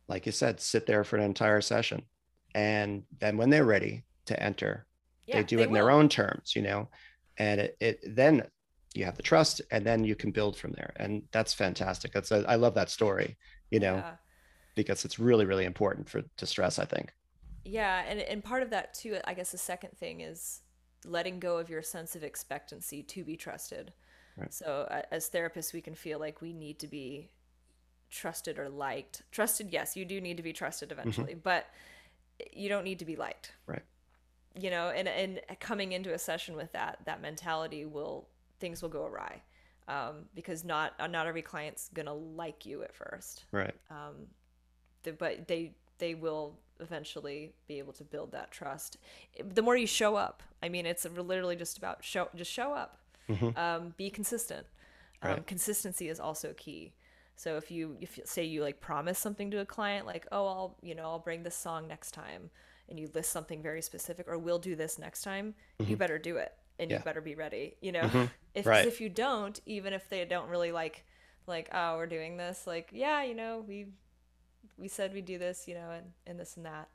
like you said, sit there for an entire session, and then when they're ready to enter, yeah, they do it in their own terms you know and it, it then you have the trust and then you can build from there and that's fantastic that's a, i love that story you know Yeah. because it's really really important for to stress i think Yeah, and and part of that too, I guess the second thing is letting go of your sense of expectancy to be trusted. Right. So as therapists, we can feel like we need to be trusted or liked. Trusted, yes, you do need to be trusted mm-hmm. eventually, but you don't need to be liked. Right. You know, and and coming into a session with that that mentality will things will go awry. Um, because not not every client's gonna like you at first right um, the, but they they will eventually be able to build that trust the more you show up i mean it's literally just about show just show up Mhm. um, be consistent um, Right. consistency is also key so if you if say you like promise something to a client like oh i'll you know i'll bring this song next time and you list something very specific or we'll do this next time you better do it and Yeah. you better be ready you know Mhm. if Right. if you don't even if they don't really like like oh we're doing this like yeah you know we we said we'd do this you know and, and this and that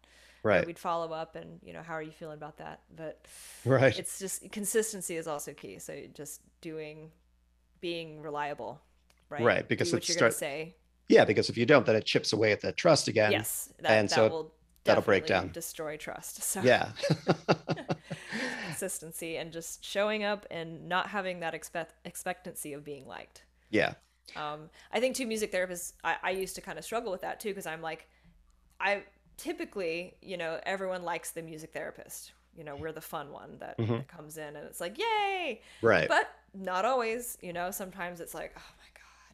right we'd follow up and you know how are you feeling about that but right it's just consistency is also key so just doing being reliable right Right, because Do what it you're start- say yeah because if you don't then it chips away at the trust again yes that, and that so will that'll break down. destroy trust so yeah (laughs) (laughs) consistency and just showing up and not having that expect expectancy of being liked yeah Um, I think too, music therapists, I, I used to kind of struggle with that too, because I'm like, I typically, you know, everyone likes the music therapist. You know, we're the fun one that, Mhm. that comes in and it's like, yay! right But not always, you know, sometimes it's like, oh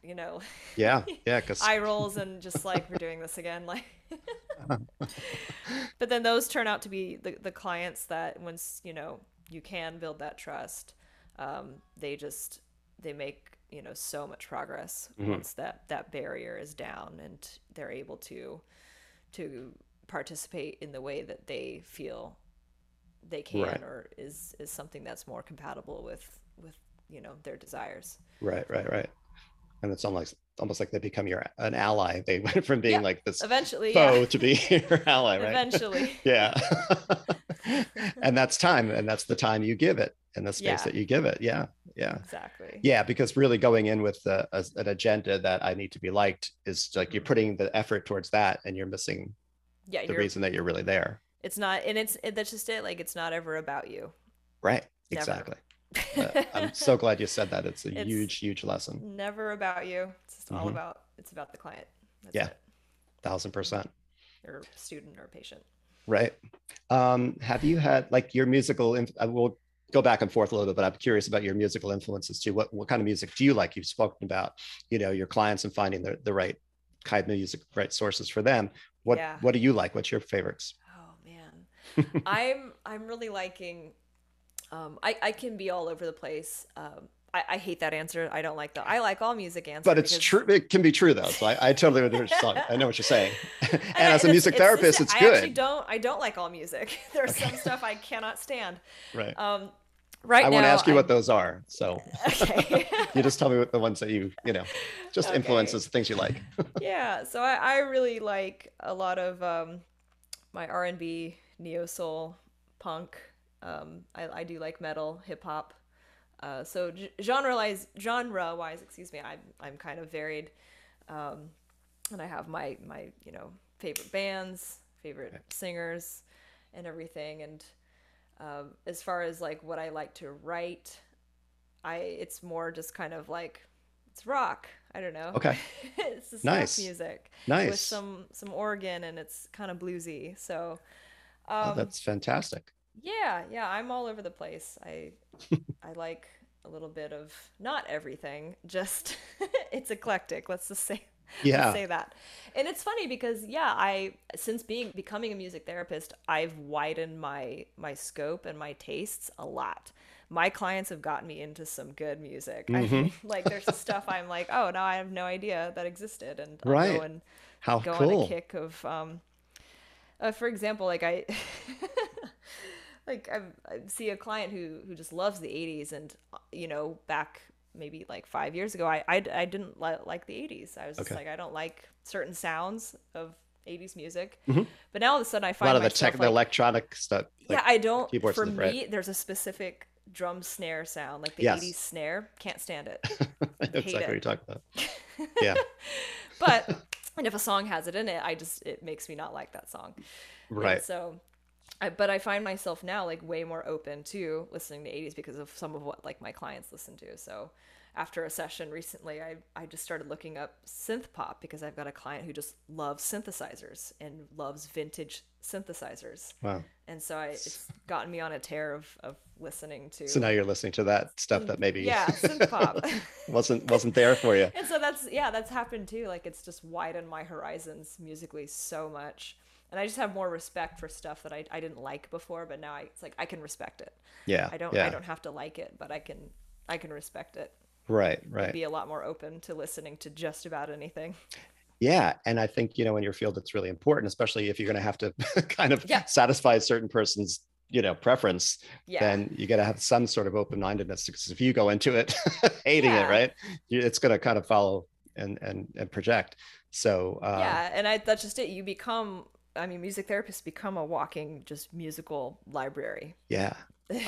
you know, yeah (laughs) yeah because eye rolls and just like, we're doing this again. Like, (laughs) but then those turn out to be the, the clients that once, you know, you can build that trust, um, they just, they make, you know, so much progress Mhm. once that, that barrier is down and they're able to, to participate in the way that they feel they can Right. or is, is something that's more compatible with, with, you know, their desires. right right right and it's almost almost like they become your an ally they (laughs) went from being Yeah, like this Eventually, foe yeah. to be (laughs) your ally right Eventually. (laughs) yeah and that's time and that's the time you give it and the space Yeah. that you give it yeah yeah Exactly. yeah because really going in with the, a, an agenda that i need to be liked is like you're Mhm. putting the effort towards that and you're missing Yeah. the reason that you're really there it's not, and it's, it, that's just it. Like, it's not ever about you. right Never. exactly Uh, i'm (laughs) so glad you said that it's a It's- huge huge lesson Never about you. It's just all Mhm. about, it's about the client. That's Yeah. it. thousand percent Or student or patient. right um have you had like your musical inf- I will go back and forth a little bit but i'm curious about your musical influences too what what kind of music do you like you've spoken about you know your clients and finding the, the right kind of music right sources for them what Yeah. what do you like what's your favorites Oh man, I'm I'm really liking. Um, I I can be all over the place. Um, I, I, hate that answer. I don't like that. I like all music answers. But it's true. It can be true though. So I, I totally understand. (laughs) I know what you're saying. and, and as a music it's, therapist, it's, it's, good. I actually don't. I don't like all music. (laughs) There's okay. some stuff I cannot stand. Right. Um, right I now, want to ask you I, what those are. So okay. (laughs) you just tell me what the ones that you you know just okay. influences things you like. yeah. So I, I really like a lot of um, my R and B, neo soul, punk. Um, I, I do like metal, hip hop. Uh, so genre wise, genre wise, excuse me, I'm I'm kind of varied, um, and I have my my you know favorite bands, favorite singers, and everything. And um, as far as like what I like to write, I it's more just kind of like it's rock. I don't know. Okay. (laughs) it's just nice music. Nice. With some some organ and it's kind of bluesy. So. Um, oh, that's fantastic. Yeah, yeah, I'm all over the place. I (laughs) I like a little bit of not everything, just (laughs) it's eclectic. Let's just say yeah say that and it's funny because yeah i since being becoming a music therapist i've widened my my scope and my tastes a lot my clients have gotten me into some good music mm-hmm. I like there's stuff i'm like oh no i have no idea that existed and I'll right go and how go cool. on a kick of um uh, for example like i (laughs) like I, I see a client who who just loves the 80s and you know back maybe like five years ago i i, I didn't li- like the 80s i was just okay. like i don't like certain sounds of 80s music. Mm-hmm. but now all of a sudden i find a lot of the tech like, the electronic stuff like yeah i don't for me right. there's a specific drum snare sound like the yes. 80s snare. Can't stand it. (laughs) Exactly what you're talking about. (laughs) Yeah. But (laughs) and if a song has it in it i just it makes me not like that song. Right. and so I, but I find myself now like way more open to listening to 80s because of some of what like my clients listen to. So after a session recently, I, I just started looking up synth pop because I've got a client who just loves synthesizers and loves vintage synthesizers. Wow. And so I, it's gotten me on a tear of, of listening to. So now you're listening to that stuff that maybe yeah, synth pop (laughs) wasn't wasn't there for you. (laughs) And so that's yeah, that's happened too. Like it's just widened my horizons musically so much and I just have more respect for stuff that I, I didn't like before, but now I, it's like I can respect it. Yeah. I don't yeah. I don't have to like it, but I can I can respect it. Right, right. be a lot more open to listening to just about anything. Yeah, and I think you know in your field it's really important, especially if you're going to have to (laughs) kind of yeah. satisfy a certain person's you know preference. Yeah. Then you got to have some sort of open mindedness because if you go into it (laughs) hating yeah. it, right, it's going to kind of follow and and and project. So uh, yeah, and I that's just it. You become I mean, music therapists become a walking just musical library. Yeah,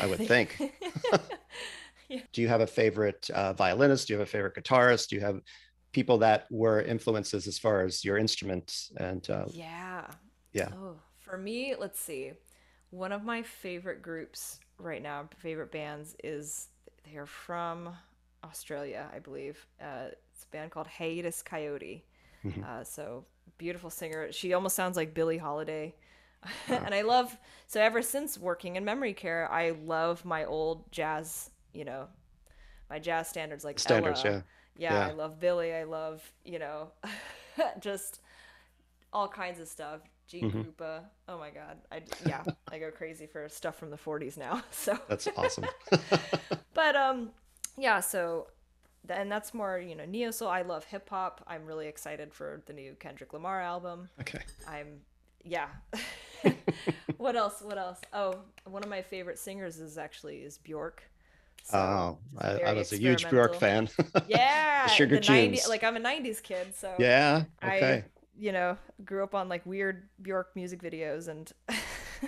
I would think. (laughs) (laughs) yeah. Do you have a favorite uh, violinist? Do you have a favorite guitarist? Do you have people that were influences as far as your instrument and? Uh, yeah. Yeah. Oh, for me, let's see. One of my favorite groups right now, favorite bands, is they're from Australia, I believe. Uh, it's a band called Hiatus Kaiyote. Mm-hmm. Uh, so beautiful singer. She almost sounds like Billie Holiday. (laughs) and I love so ever since working in memory care, I love my old jazz, you know, my jazz standards like standards, Ella. Yeah. yeah. I love Billie. I love, you know, (laughs) just all kinds of stuff. Gene mm-hmm. Krupa. Oh my God. I yeah, (laughs) I go crazy for stuff from the 40s now. So That's awesome. but um yeah, so and that's more you know neo soul. I love hip hop. I'm really excited for the new kendrick lamar album. Okay. I'm yeah. (laughs) (laughs) What else? What else? Oh one of my favorite singers is actually is bjork. So oh I, I, was a huge bjork fan. (laughs) Yeah sugar the 90, like i'm a 90s kid so yeah okay. I, you know grew up on like weird bjork music videos and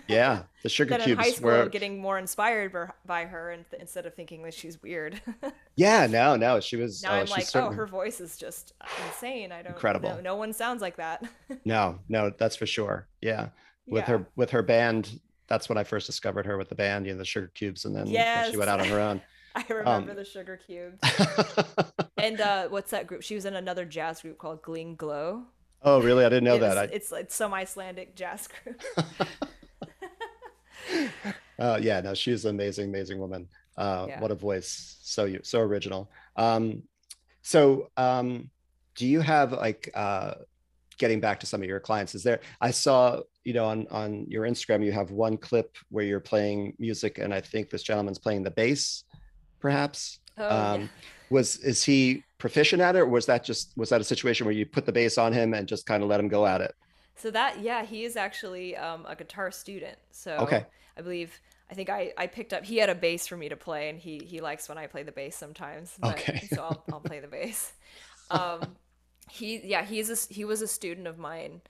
yeah, the sugarcubes. in high school, were getting more inspired by her, and th- instead of thinking that she's weird. (laughs) yeah, no, no, she was. Now uh, I'm like, oh, her voice is just insane. I don't. Incredible. No, no one sounds like that. (laughs) no, no, that's for sure. Yeah, with yeah. her with her band. That's when I first discovered her with the band, you know, the Sugarcubes, and then yes. she went out on her own. (laughs) I remember um, the Sugarcubes. and uh, what's that group? She was in another jazz group called Gling Glow. Oh, really? I didn't know it that. Was, I... It's it's some Icelandic jazz group uh, yeah, no, she's an amazing, amazing woman. Uh, yeah. What a voice! So you, so original. Um, so, um, do you have like uh, getting back to some of your clients? Is there? I saw you know on on your Instagram you have one clip where you're playing music, and I think this gentleman's playing the bass, perhaps. Oh, Um, yeah. was is he proficient at it, or was that just was that a situation where you put the bass on him and just kind of let him go at it? So that, yeah, he is actually um, a guitar student. So okay. I believe, I think I, I picked up, he had a bass for me to play, and he he likes when I play the bass sometimes. But Okay. (laughs) so I'll I'll play the bass. Um, he yeah he's a he was a student of mine,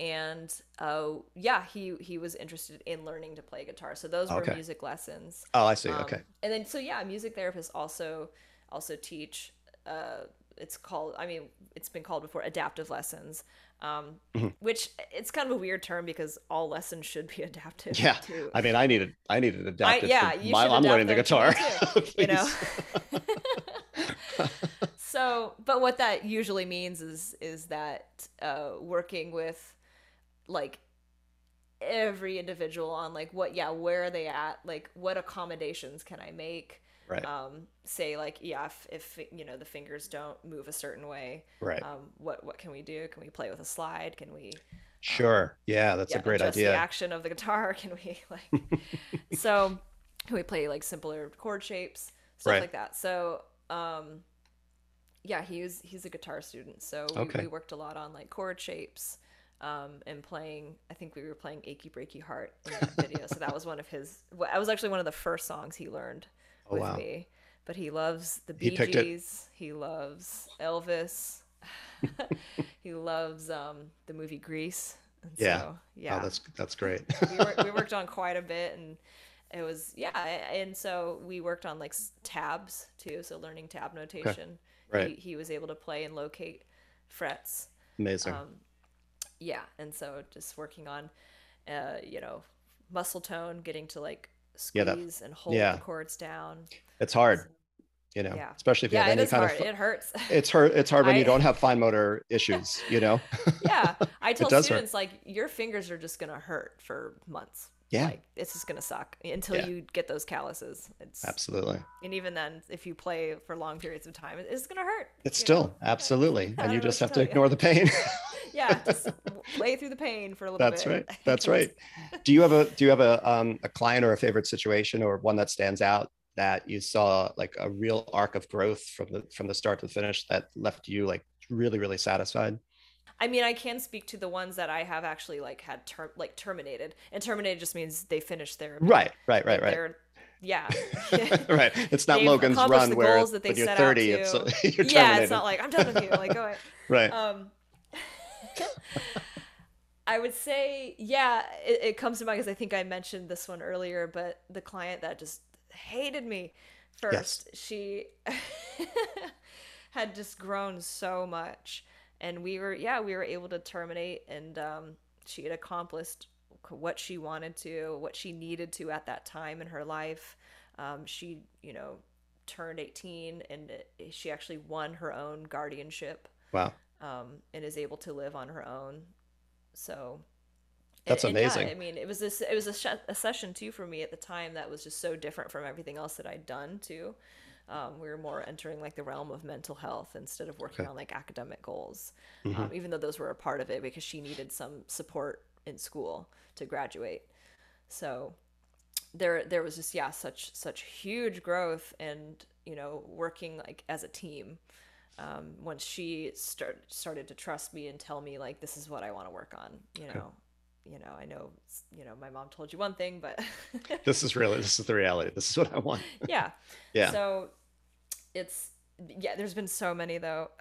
and uh yeah he he was interested in learning to play guitar. So those were Okay. music lessons. Oh, I see. Um, Okay. and then so yeah, music therapists also also teach. Uh, it's called. I mean, it's been called before adaptive lessons, um, Mm-hmm. which it's kind of a weird term because all lessons should be (laughs) adaptive. Yeah. To, I mean, I needed I needed I, adaptive. yeah, for you my, should I'm learning the guitar. too, you know. (laughs) So, but what that usually means is is that uh, working with like every individual on like what yeah where are they at like what accommodations can i make Right. um say like yeah if, if you know the fingers don't move a certain way Right. um what what can we do can we play with a slide can we Sure. Yeah, that's yeah, a great adjust the idea. action of the guitar (laughs) can we (laughs) like (laughs) so can we play like simpler chord shapes stuff Right. like that so um yeah he's he's a guitar student so we, Okay. we worked a lot on like chord shapes um and playing i think we were playing achy breaky heart in that video so that was one of his well, that was actually one of the first songs he learned Oh, with wow. me but he loves the He Bee it. Gees. He loves Elvis. (laughs) he loves um, the movie Grease. And Yeah. So, yeah. Oh, that's that's great. we, worked, (laughs) we worked on quite a bit, and it was yeah. And so we worked on like tabs too. So learning tab notation. Right. He, he was able to play and locate frets. Amazing. Um, yeah, and so just working on, uh, you know, muscle tone, getting to like Yeah, that- and hold yeah. the chords down. it's hard, you know, yeah. especially if you have any kind hard. of. It hurts. (laughs) It's hard. It's hard when you don't have fine motor issues. You know. (laughs) yeah, I (laughs) tell does hurt. students like your fingers are just gonna hurt for months. Yeah. like it's just gonna suck until Yeah. you get those calluses. It's Absolutely. and even then, if you play for long periods of time, it's gonna hurt. It's still know? absolutely, and you just have to tell you. ignore the pain. Yeah, just play through the pain for a little That's bit. That's right. That's (laughs) right. Do you have a do you have a um a client or a favorite situation or one that stands out that you saw like a real arc of growth from the from the start to the finish that left you like really really satisfied? I mean, I can speak to the ones that I have actually like had term like terminated, and terminated just means they finished their Right. Right. Right. Right. they're- Yeah. (laughs) right. It's not They've Logan's run the where goals that they when you're set out 30, it's to. (laughs) you're yeah, terminated. it's not like I'm done with you. Like go away. right. Um, (laughs) I would say, yeah, it, it comes to mind because I think I mentioned this one earlier, but the client that just hated me first, she (laughs) had just grown so much. And we were, yeah, we were able to terminate, and um, she had accomplished what she wanted to, what she needed to at that time in her life. Um, she, you know, turned 18 and it, she actually won her own guardianship wow. Um, and is able to live on her own. So That's and- and yeah, amazing. I mean, it was this. It was a, sh- a session too for me at the time that was just so different from everything else that I'd done too. Um, we were more entering like the realm of mental health instead of working Okay. on like academic goals, Mm-hmm. um, even though those were a part of it because she needed some support in school to graduate. So there there was just yeah such such huge growth and you know working like as a team um, once she start, started to trust me and tell me like this is what I want to work on you know? You know I know you know my mom told you one thing but (laughs) This is really this is the reality. This is what I want. (laughs) yeah. Yeah. so it's yeah there's been so many though. (laughs)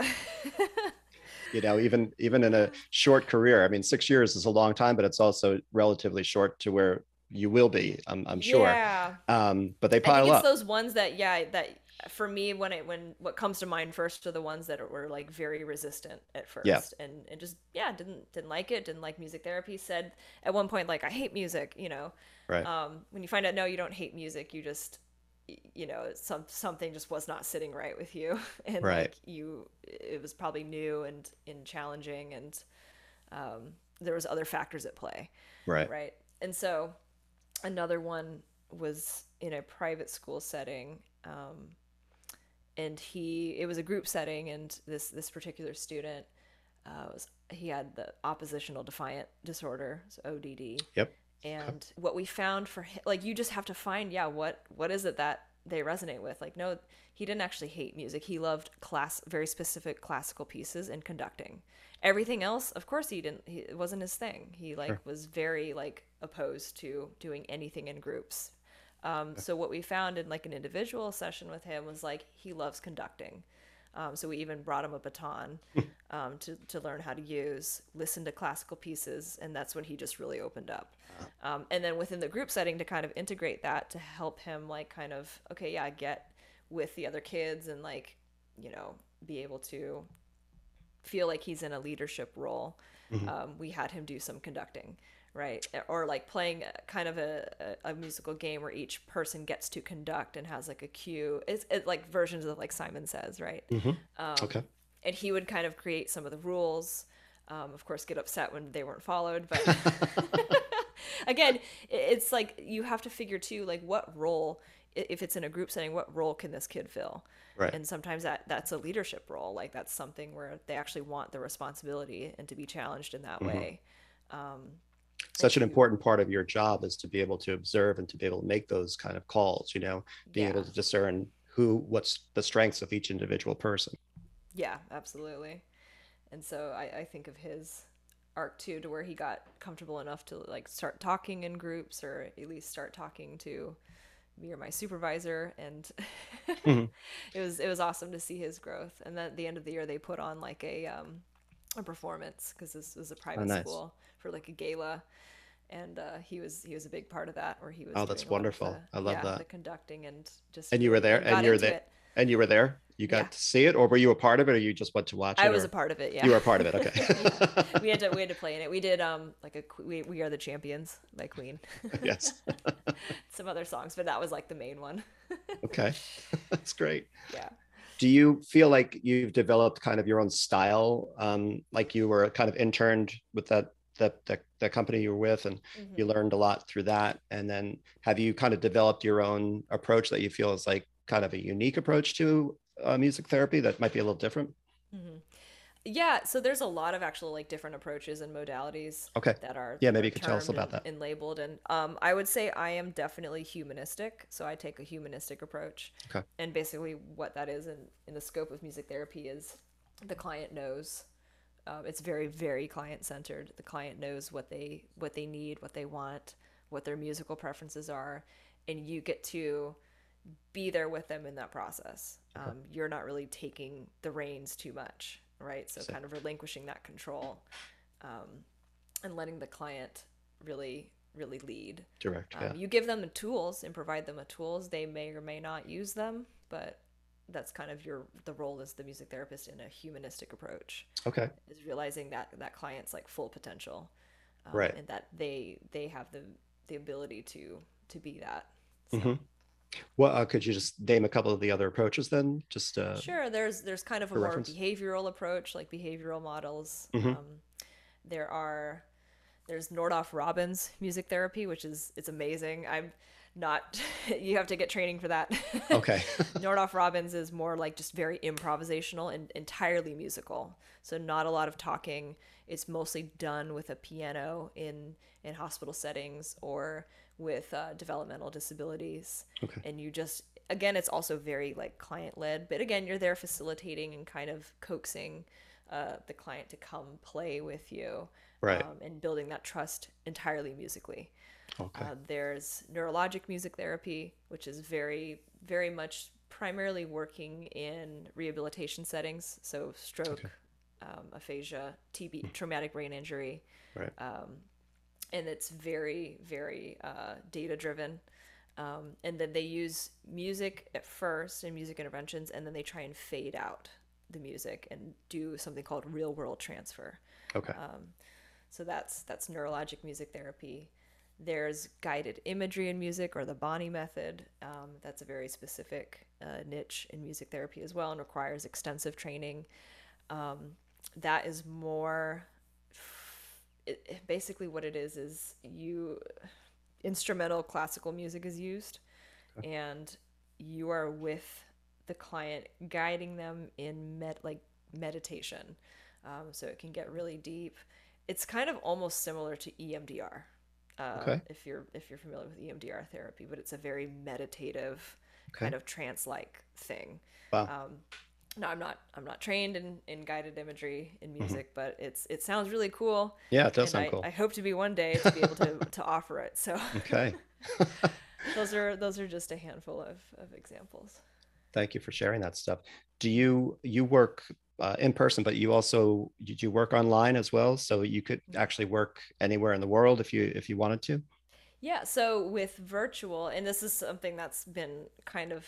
You know even even in a short career i mean six years is a long time but it's also relatively short to where you will be i'm, I'm sure. Yeah. Um but they I think pile it's up. those ones that yeah that for me when it when what comes to mind first are the ones that were like very resistant at first. Yeah. and and just yeah didn't didn't like it didn't like music therapy. Said at one point like I hate music you know? Right. Um when you find out no you don't hate music you just you know some something just was not sitting right with you. (laughs) And Right. like you it was probably new and and challenging and um there was other factors at play. Right. Right? And so another one was in a private school setting um, and he it was a group setting and this this particular student uh, was he had the oppositional defiant disorder so odd yep and what we found for him like you just have to find yeah what what is it that they resonate with. Like, no, he didn't actually hate music. He loved class, very specific classical pieces and conducting. Everything else, of course, he didn't. He, it wasn't his thing. He like sure. was very like opposed to doing anything in groups. Um, so what we found in like an individual session with him was like he loves conducting. Um, so we even brought him a baton um, to, to learn how to use, listen to classical pieces, and that's when he just really opened up. Um, and then within the group setting to kind of integrate that to help him like kind of okay, yeah, get with the other kids and like you know be able to feel like he's in a leadership role. Mm-hmm. Um, we had him do some conducting right? Or like playing kind of a, a, a, musical game where each person gets to conduct and has like a cue. It's, it's like versions of like Simon Says, right? Mm-hmm. Um, okay. And he would kind of create some of the rules. Um, of course, get upset when they weren't followed, but (laughs) (laughs) again, it's like you have to figure too, like what role, if it's in a group setting, what role can this kid fill? Right. And sometimes that that's a leadership role. Like that's something where they actually want the responsibility and to be challenged in that mm-hmm. way. Um, such an important part of your job is to be able to observe and to be able to make those kind of calls you know being yeah. able to discern who what's the strengths of each individual person. Yeah absolutely. And so I, I think of his arc too to where he got comfortable enough to like start talking in groups or at least start talking to me or my supervisor. And mm-hmm. (laughs) it was it was awesome to see his growth. And then at the end of the year they put on like a um a performance because this was a private oh, nice. school for like a gala. And uh, he was he was a big part of that where he was oh that's wonderful. the, i love yeah, that. the conducting and just and you were there? and you were there? it. and you were there? You got yeah. to see it or were you a part of it or you just went to watch it i was or... a part of it yeah. You were a part of it okay. (laughs) Yeah. (laughs) we had to we had to play in it. We did um like a we, we are the champions by queen. (laughs) Yes. Some other songs but that was like the main one. Okay. That's great. Yeah do you feel like you've developed kind of your own style um, like you were kind of interned with that the, the, the company you were with and mm-hmm. you learned a lot through that and then have you kind of developed your own approach that you feel is like kind of a unique approach to uh, music therapy that might be a little different mm-hmm. Yeah so there's a lot of actual like different approaches and modalities okay. that are yeah maybe you could tell us about and, that. and labeled and um, i would say i am definitely humanistic so i take a humanistic approach. Okay. And basically what that is in, in the scope of music therapy is the client knows um, it's very very client centered. The client knows what they what they need, what they want, what their musical preferences are, and you get to be there with them in that process. Um, you're not really taking the reins too much, right? So, so kind of relinquishing that control um, and letting the client really really lead. Direct. Um, yeah. You give them the tools and provide them with tools. They may or may not use them, but that's kind of your the role as the music therapist in a humanistic approach okay is realizing that that client's like full potential um, right and that they they have the the ability to to be that so. mm-hmm. Well uh, could you just name a couple of the other approaches then just uh, sure there's there's kind of a more reference. behavioral approach like behavioral models mm-hmm. um, there are there's Nordoff Robbins music therapy which is it's amazing i'm not (laughs) you have to get training for that. Okay. (laughs) Nordoff Robbins is more like just very improvisational and entirely musical. So not a lot of talking. It's mostly done with a piano in in hospital settings or with uh, developmental disabilities. Okay. And you just again, it's also very like client led, but again, you're there facilitating and kind of coaxing uh, the client to come play with you, right? Um, and building that trust entirely musically. Okay. Uh, there's neurologic music therapy, which is very, very much primarily working in rehabilitation settings. So stroke, okay. um, aphasia, TB, traumatic brain injury. Right. Um, and it's very, very uh, data driven. Um, and then they use music at first and music interventions, and then they try and fade out the music and do something called real world transfer. Okay. Um, so that's that's neurologic music therapy. There's guided imagery in music or the Bonny method. Um, that's a very specific uh, niche in music therapy as well and requires extensive training. Um, that is more it, basically what it is is you instrumental classical music is used okay. and you are with the client guiding them in med like meditation um, so it can get really deep it's kind of almost similar to emdr uh, okay. if you're if you're familiar with EMDR therapy, but it's a very meditative kind of trance-like thing. Wow. Um, no, I'm not. I'm not trained in, in guided imagery in music, but it's it sounds really cool. Yeah, it does sound I, cool. I hope to be one day to be able to, to offer it. So Okay. (laughs) (laughs) those are those are just a handful of, of examples. Thank you for sharing that stuff. Do you you work uh, in person, but you also did you work online as well? So you could actually work anywhere in the world if you if you wanted to. Yeah, so with virtual, and this is something that's been kind of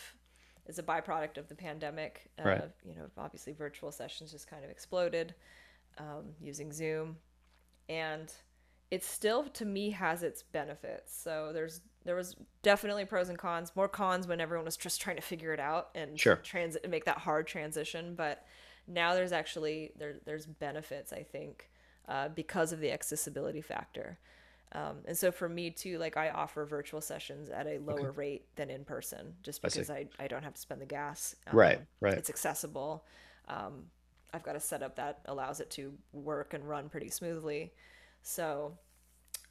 is a byproduct of the pandemic. Uh, Right. You know, obviously virtual sessions just kind of exploded um, using Zoom, and it still to me has its benefits. So there's there was definitely pros and cons. More cons when everyone was just trying to figure it out and Sure. transit make that hard transition. But now there's actually there there's benefits I think uh, because of the accessibility factor. Um, and so for me too, like I offer virtual sessions at a lower rate than in person, just because I, I don't have to spend the gas. Right, right. It's accessible. Um, I've got a setup that allows it to work and run pretty smoothly. So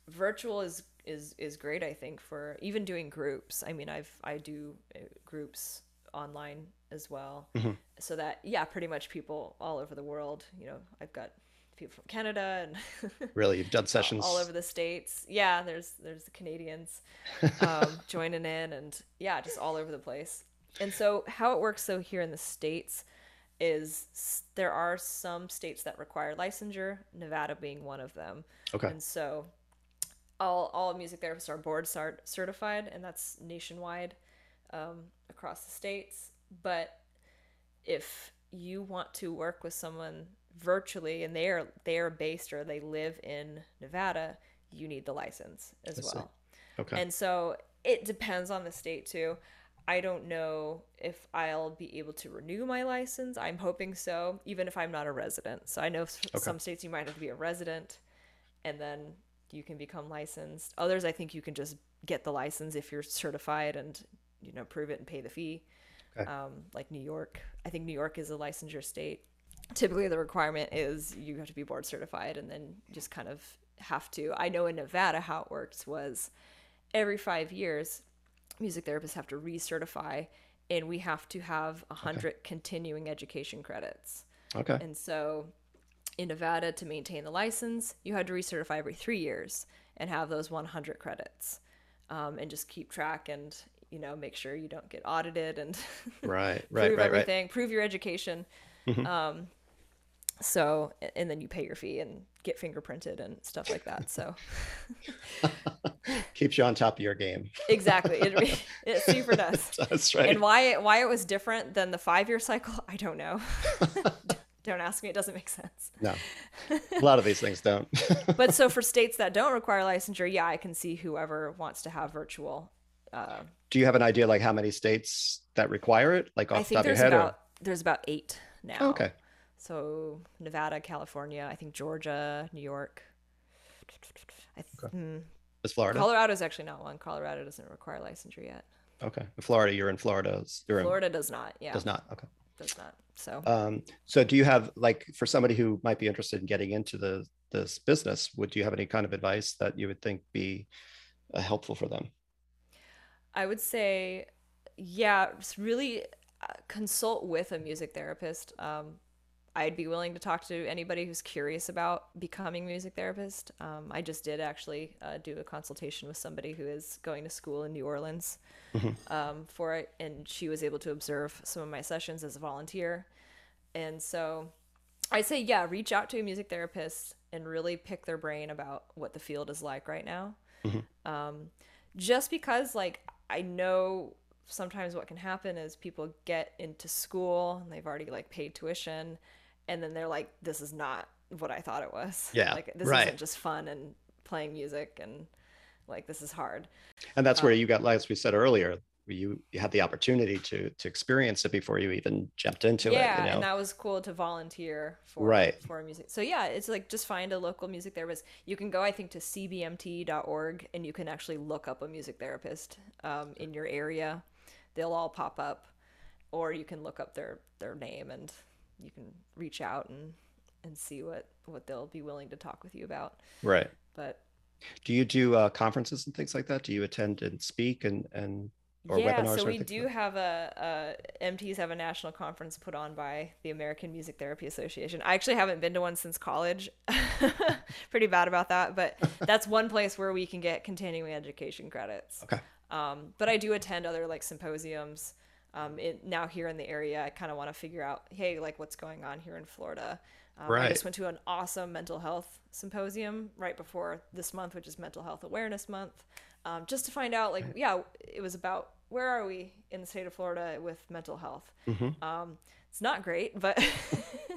virtual is is is great. I think for even doing groups. I mean, I've I do uh, groups online as well, Mm-hmm. so that yeah, pretty much people all over the world. You know, I've got people from Canada and (laughs) Really, you've done sessions. all over the states. Yeah, there's there's the Canadians um, (laughs) joining in, and yeah, just all over the place. And so how it works so here in the states is there are some states that require licensure, Nevada being one of them. Okay. And so all all music therapists are board cert- certified, and that's nationwide um, across the states. But if you want to work with someone virtually and they are they are based or they live in Nevada, you need the license as well. Okay. And so it depends on the state too. I don't know if I'll be able to renew my license. I'm hoping so, even if I'm not a resident. So I know s- some states you might have to be a resident and then you can become licensed. Others, I think you can just get the license if you're certified and, you know, prove it and pay the fee. Okay. Um, like New York. I think New York is a licensure state. Typically, the requirement is you have to be board certified and then just kind of have to. I know in Nevada how it works was every five years, music therapists have to recertify, and we have to have a hundred continuing education credits. okay. And so, in Nevada, to maintain the license, you had to recertify every three years and have those 100 credits, um, and just keep track and you know make sure you don't get audited and (laughs) Right. (laughs) Right. prove Right. Right. everything, prove your education. Um, so, and then you pay your fee and get fingerprinted and stuff like that. So. (laughs) Keeps you on top of your game. Exactly. It, (laughs) it super does. That's right. And why it, why it was different than the five year cycle, I don't know. (laughs) don't ask me. It doesn't make sense. no, a lot of these things don't. But so for states that don't require licensure, yeah, I can see whoever wants to have virtual. Uh, Do you have an idea like how many states that require it? Like off the top of your head? about there's about eight now. Oh, okay. So Nevada, California, I think Georgia, New York. I th- hmm. Is Florida? Colorado's actually not one. Colorado doesn't require licensure yet. Okay. Florida, you're in Florida. You're in, Florida does not. Yeah, does not. Okay. does not. So Um, so do you have like for somebody who might be interested in getting into the this business, would you have any kind of advice that you would think be uh, helpful for them? I would say, yeah, s- really uh, consult with a music therapist. Um, I'd be willing to talk to anybody who's curious about becoming a music therapist. Um, I just did actually uh, do a consultation with somebody who is going to school in New Orleans um, for it, and she was able to observe some of my sessions as a volunteer. And so I say, yeah, reach out to a music therapist and really pick their brain about what the field is like right now. Um, just because, like, I know sometimes what can happen is people get into school and they've already like paid tuition, and then they're like, this is not what I thought it was. Yeah, (laughs) like this right. isn't just fun and playing music and like this is hard. And that's where Um, you got, like as we said earlier, you, you had the opportunity to to experience it before you even jumped into yeah, it. You know? and that was cool to volunteer for Right. for music. So yeah, it's like just find a local music therapist. You can go, I think, to cbmt.org and you can actually look up a music therapist um, in your area. They'll all pop up, or you can look up their their name and you can reach out and and see what what they'll be willing to talk with you about. right. But Do you do uh, conferences and things like that? Do you attend and speak and and or yeah, webinars? so we do have a, a MTs have a national conference put on by the American Music Therapy Association. I actually haven't been to one since college. (laughs) Pretty bad about that, but that's one place where we can get continuing education credits. Okay. Um, but I do attend other like symposiums. Um, it, now here in the area, I kind of want to figure out, hey, like what's going on here in Florida. Um, I just went to an awesome mental health symposium right before this month, which is Mental Health Awareness Month, um, just to find out, like, yeah, it was about where are we in the state of Florida with mental health. Um, it's not great, but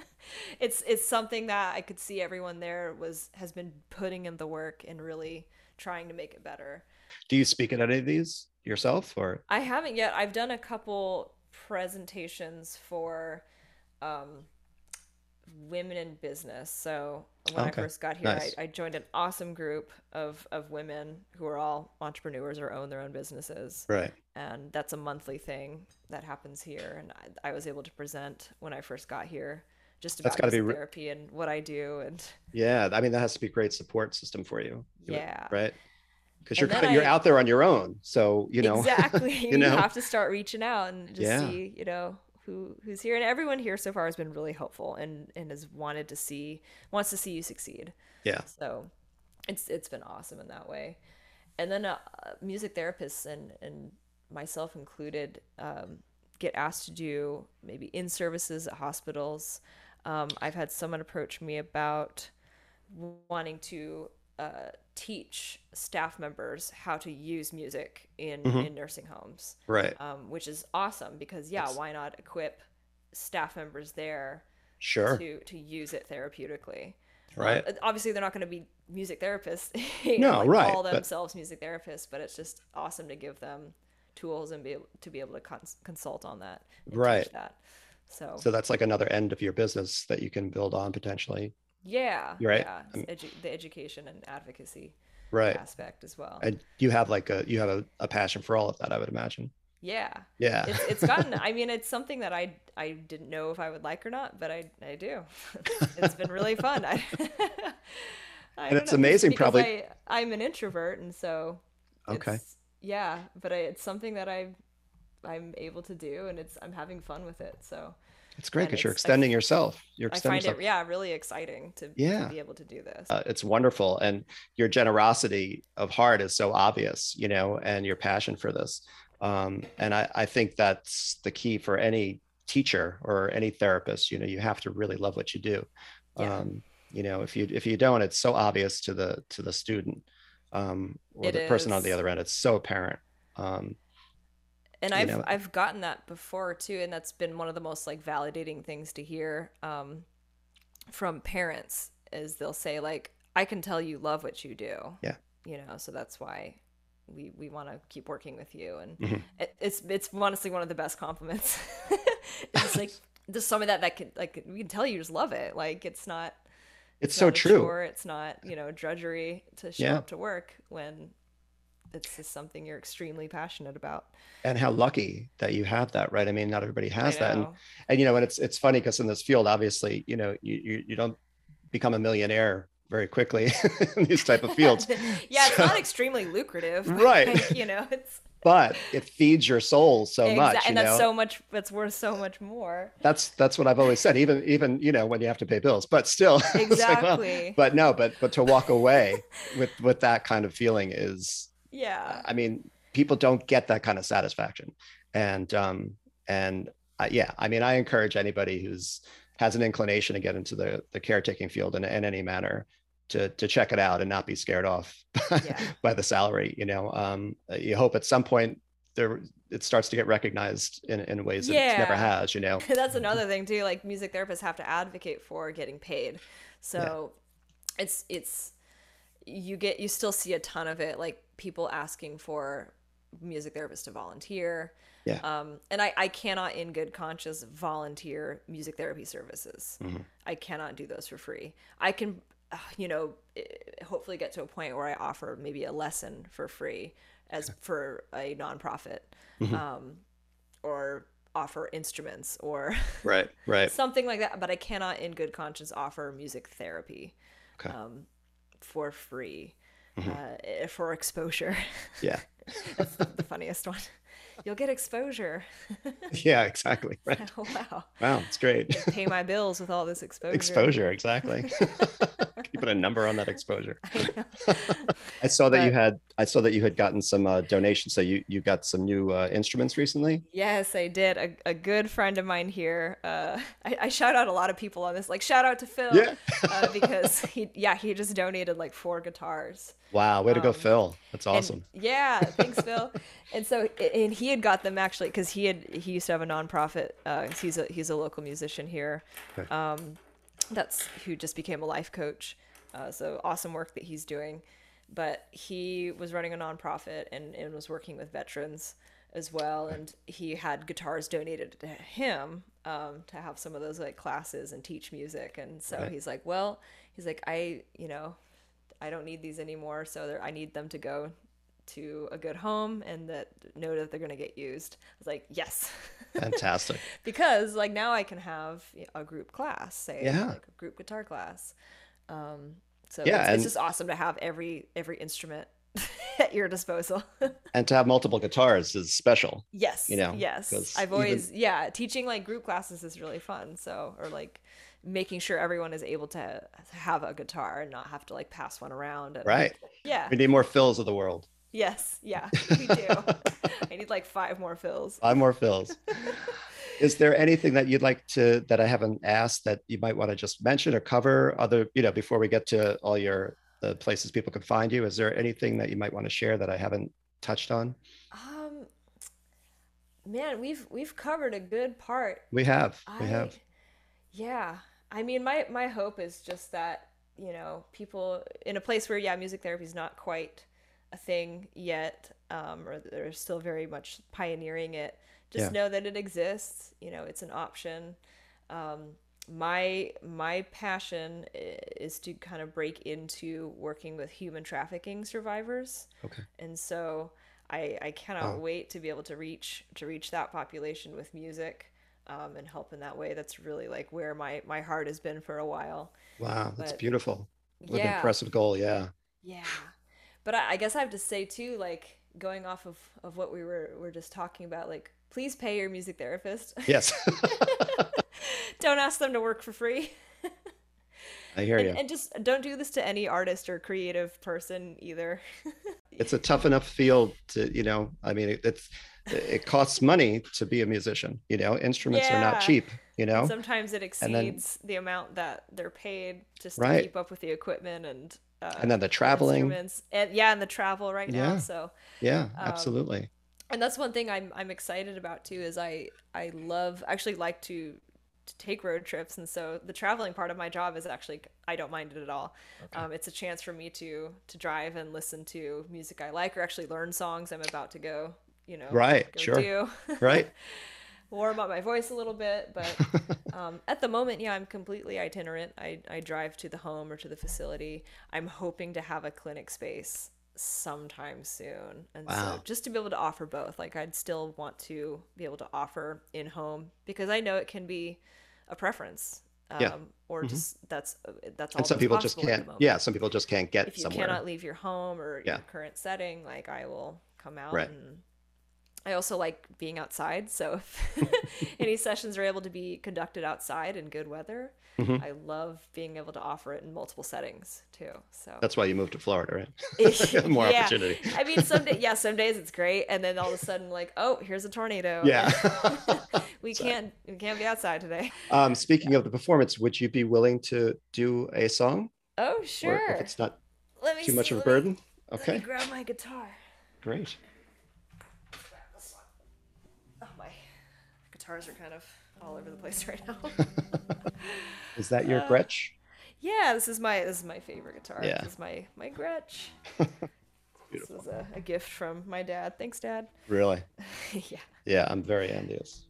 (laughs) it's it's something that I could see everyone there was has been putting in the work and really trying to make it better. Do you speak at any of these yourself, or I haven't yet. I've done a couple presentations for um, women in business. So when Okay, I first got here, nice. I, I joined an awesome group of, of women who are all entrepreneurs or own their own businesses. right? And that's a monthly thing that happens here. And I, I was able to present when I first got here just That's about gotta be therapy and what I do. And Yeah, I mean that has to be a great support system for you Yeah. right. Because you're of, you're out there on your own, so you know exactly. (laughs) you you, have to start reaching out and just Yeah. see you know who who's here. And everyone here so far has been really helpful and and has wanted to see wants to see you succeed. Yeah, so it's it's been awesome in that way. And then uh, music therapists and and myself included um, get asked to do maybe in services at hospitals. Um, i've had someone approach me about wanting to uh, teach staff members how to use music in, in nursing homes, right, um, which is awesome because yeah, why not equip staff members there sure, to to use it therapeutically? right, Um, obviously, they're not going to be music therapists. (laughs) No, know, like, right, Call but- themselves music therapists, but it's just awesome to give them tools and be able to be able to cons- consult on that, Right. That. So, So that's like another end of your business that you can build on potentially, yeah, right. yeah, edu- the education and advocacy right? aspect as well. And you have like a you have a, a passion for all of that, I would imagine. Yeah. Yeah, It's it's gotten I mean it's something that I I didn't know if I would like or not, but I I do. (laughs) it's been really fun. (laughs) I, I And it's know, amazing, probably- I, I'm an introvert and so Okay. yeah, but I, it's something that I I'm able to do and it's I'm having fun with it. So it's great because you're it's- I extending yourself. You're I extending find yourself. it yeah, really exciting to, Yeah. to be able to do this. uh, it's wonderful and your generosity of heart is so obvious you know and your passion for this um, and I, I think that's the key for any teacher or any therapist you know you have to really love what you do Yeah. um, you know if you if you don't it's so obvious to the to the student um, or It the person on the other end it's so apparent um, and I've know. I've gotten that before too, and that's been one of the most like validating things to hear um, from parents is they'll say like, "I can tell you love what you do." Yeah. You know, so that's why we we want to keep working with you, and Mhm. it, it's it's honestly one of the best compliments. (laughs) it's like (laughs) there's some of that that can like we can tell you just love it. Like it's not it's so true chore, it's not you know drudgery to show Yeah. up to work when it's just something you're extremely passionate about. and how lucky that you have that right i mean not everybody has that and and you know and it's it's funny because in this field obviously you know you, you you don't become a millionaire very quickly (laughs) in these type of fields (laughs) yeah, it's So- not extremely lucrative. Right. like, you know, it's (laughs) but it feeds your soul so exa- much you and know that's so much. That's worth so much more. that's that's what i've always said even even you know when you have to pay bills but still it's like, well, Exactly. but no but but to walk away with with that kind of feeling is yeah. i mean people don't get that kind of satisfaction and um and uh, yeah i mean i encourage anybody who's has an inclination to get into the the caretaking field in, in any manner to to check it out and not be scared off (laughs) Yeah. by the salary you know um you hope at some point there it starts to get recognized in, in ways that it never has you know (laughs) that's another thing too. Like music therapists have to advocate for getting paid. So it's it's you get you still see a ton of it, like people asking for music therapists to volunteer. Yeah. Um, and I, I cannot in good conscience volunteer music therapy services. Mhm. I cannot do those for free. I can, uh, you know, eh, hopefully get to a point where I offer maybe a lesson for free as for a nonprofit, Mhm. um, or offer instruments or (laughs) right right something like that. But I cannot in good conscience offer music therapy Okay. um, for free uh, eh, for exposure. (laughs) yeah That's the, the funniest one. you'll get exposure. (laughs) yeah, exactly. (laughs) Right. wow. Wow, it's great. Pay my bills with all this exposure. exposure, exactly. Can you put a number on that exposure? (laughs) I. I saw that you had I saw that you had gotten some uh, donations. So you you got some new uh, instruments recently. Yes, I did. A, a good friend of mine here. Uh, I, I shout out a lot of people on this. Like shout out to Phil. Yeah. uh, because (laughs) he yeah he just donated like four guitars. Wow, way to go, Um, Phil. That's And- awesome. yeah, thanks, Phil. and so, and he had got them actually because he had he used to have a nonprofit. Uh, he's a he's a local musician here. Okay. Um, that's who just became a life coach. Uh, so awesome work that he's doing. But he was running a nonprofit and, and was working with veterans as well. And he had guitars donated to him um, to have some of those like classes and teach music. And so Right. he's like, well, he's like, I, you know, I don't need these anymore. So I need them to go to a good home and that know that they're going to get used. I was like, yes. (laughs) Fantastic. because like now I can have a group class, say Yeah. like a group guitar class. Um, so Yeah, it's, and- it's just awesome to have every every instrument (laughs) at your disposal. (laughs) and to have multiple guitars is special. yes, You know, yes. I've even- always yeah teaching like group classes is really fun. So or like making sure everyone is able to have a guitar and not have to like pass one around. And, Right. Yeah. We need more Phils of the world. Yes. Yeah. We do. (laughs) I need like five more Phils. Five more Phils. (laughs) Is there anything that you'd like to that I haven't asked that you might want to just mention or cover? Other, you know, before we get to all your the places people can find you, is there anything that you might want to share that I haven't touched on? Um, man, we've we've covered a good part. We have. We have. yeah. I mean, my my hope is just that you know people in a place where yeah, music therapy is not quite a thing yet, um, or they're still very much pioneering it. Just Yeah. know that it exists. You know, it's an option. Um, my my passion is to kind of break into working with human trafficking survivors Okay. and so I, I cannot Wow. wait to be able to reach to reach that population with music um, and help in that way. That's really like where my my heart has been for a while. Wow, that's But- beautiful. What an yeah, impressive goal. Yeah. yeah. But I, I guess I have to say too, like going off of of what we were were just talking about, like please pay your music therapist. Yes. (laughs) (laughs) don't ask them to work for free. (laughs) I hear you. And, and just don't do this to any artist or creative person either. it's a tough enough field to, you know, I mean, it, it's, it costs money to be a musician, you know, instruments are not cheap, you know? Sometimes it And then- exceeds the amount that they're paid just to keep up with the equipment and uh, And then the traveling. instruments. and yeah, and the travel right now. Yeah. So, Yeah, Um, absolutely. and that's one thing I'm I'm excited about too. Is I I love actually like to to take road trips, and so the traveling part of my job is actually I don't mind it at all. Um, it's a chance for me to to drive and listen to music I like, or actually learn songs I'm about to go. You know, Right, go sure. do. Right. (laughs) warm up my voice a little bit but (laughs) um, at the moment yeah i'm completely itinerant I, I drive to the home or to the facility i'm hoping to have a clinic space sometime soon and so just to be able to offer both like i'd still want to be able to offer in home because i know it can be a preference um, Yeah. or Mhm. just that's that's all And some people just can't, yeah, some people just can't get if you somewhere. cannot leave your home or Yeah. your current setting, like I will come out Right. and I also like being outside. So if (laughs) any sessions are able to be conducted outside in good weather, Mhm. I love being able to offer it in multiple settings too. So That's why you moved to Florida, right? (laughs) (laughs) More Yeah. opportunity. I mean, some day, yeah, some days it's great, and then all of a sudden, like, oh, here's a tornado. Yeah. we can't, we can't be outside today. um, speaking of the performance, would you be willing to do a song? Oh, Or sure. if it's not too much of a burden? Let me Okay, grab my guitar. great. grab this one. Oh my guitars are kind of all over the place (laughs) right now. (laughs) Is that your Uh, Gretsch? yeah, this is my this is my favorite guitar. Yeah. This is my my Gretsch. (laughs) this is a, a gift from my dad. Thanks, Dad. Really? yeah. Yeah, I'm very envious.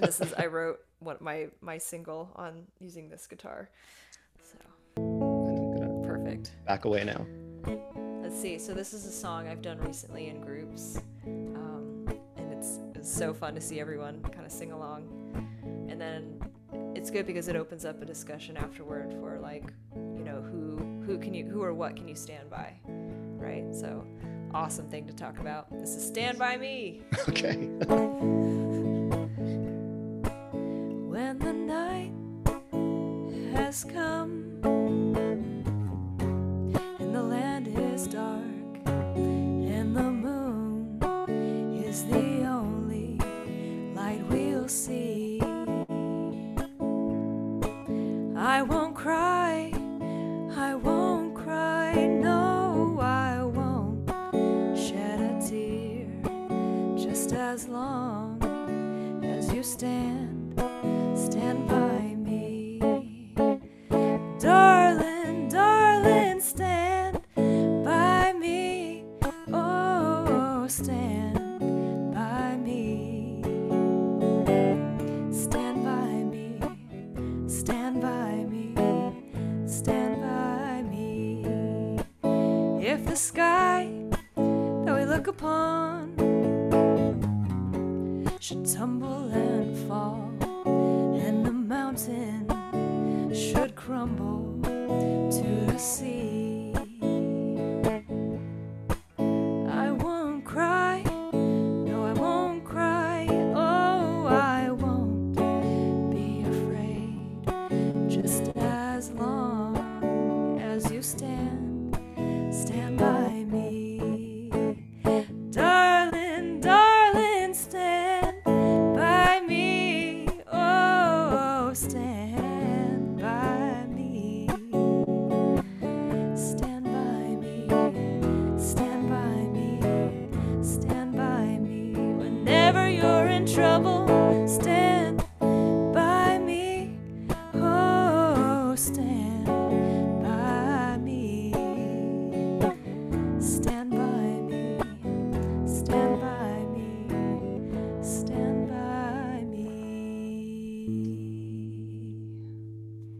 This is I wrote what my my single on using this guitar. So And I'm gonna perfect. back away now. Let's see. So this is a song I've done recently in groups, so fun to see everyone kind of sing along, and then it's good because it opens up a discussion afterward for like, you know, who who can you who or what can you stand by, right? So awesome thing to talk about. This is Stand By Me. (laughs) Okay. when the night has come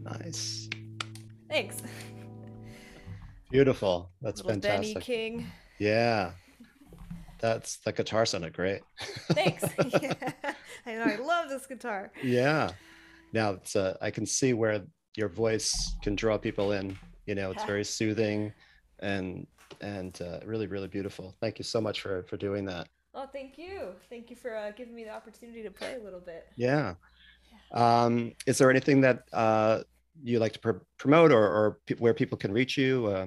nice. Thanks. Beautiful. That's Little Benny fantastic. King. Yeah. That's the guitar sounded great. (laughs) Thanks. (laughs) yeah. I know. I love this guitar. yeah. Now it's uh, I can see where your voice can draw people in. You know, it's (laughs) very soothing and and uh, really really beautiful. Thank you so much for for doing that. Oh, thank you. Thank you for uh, giving me the opportunity to play a little bit. Yeah. Um, is there anything that uh, you like to pr- promote or, or pe- where people can reach you? Uh,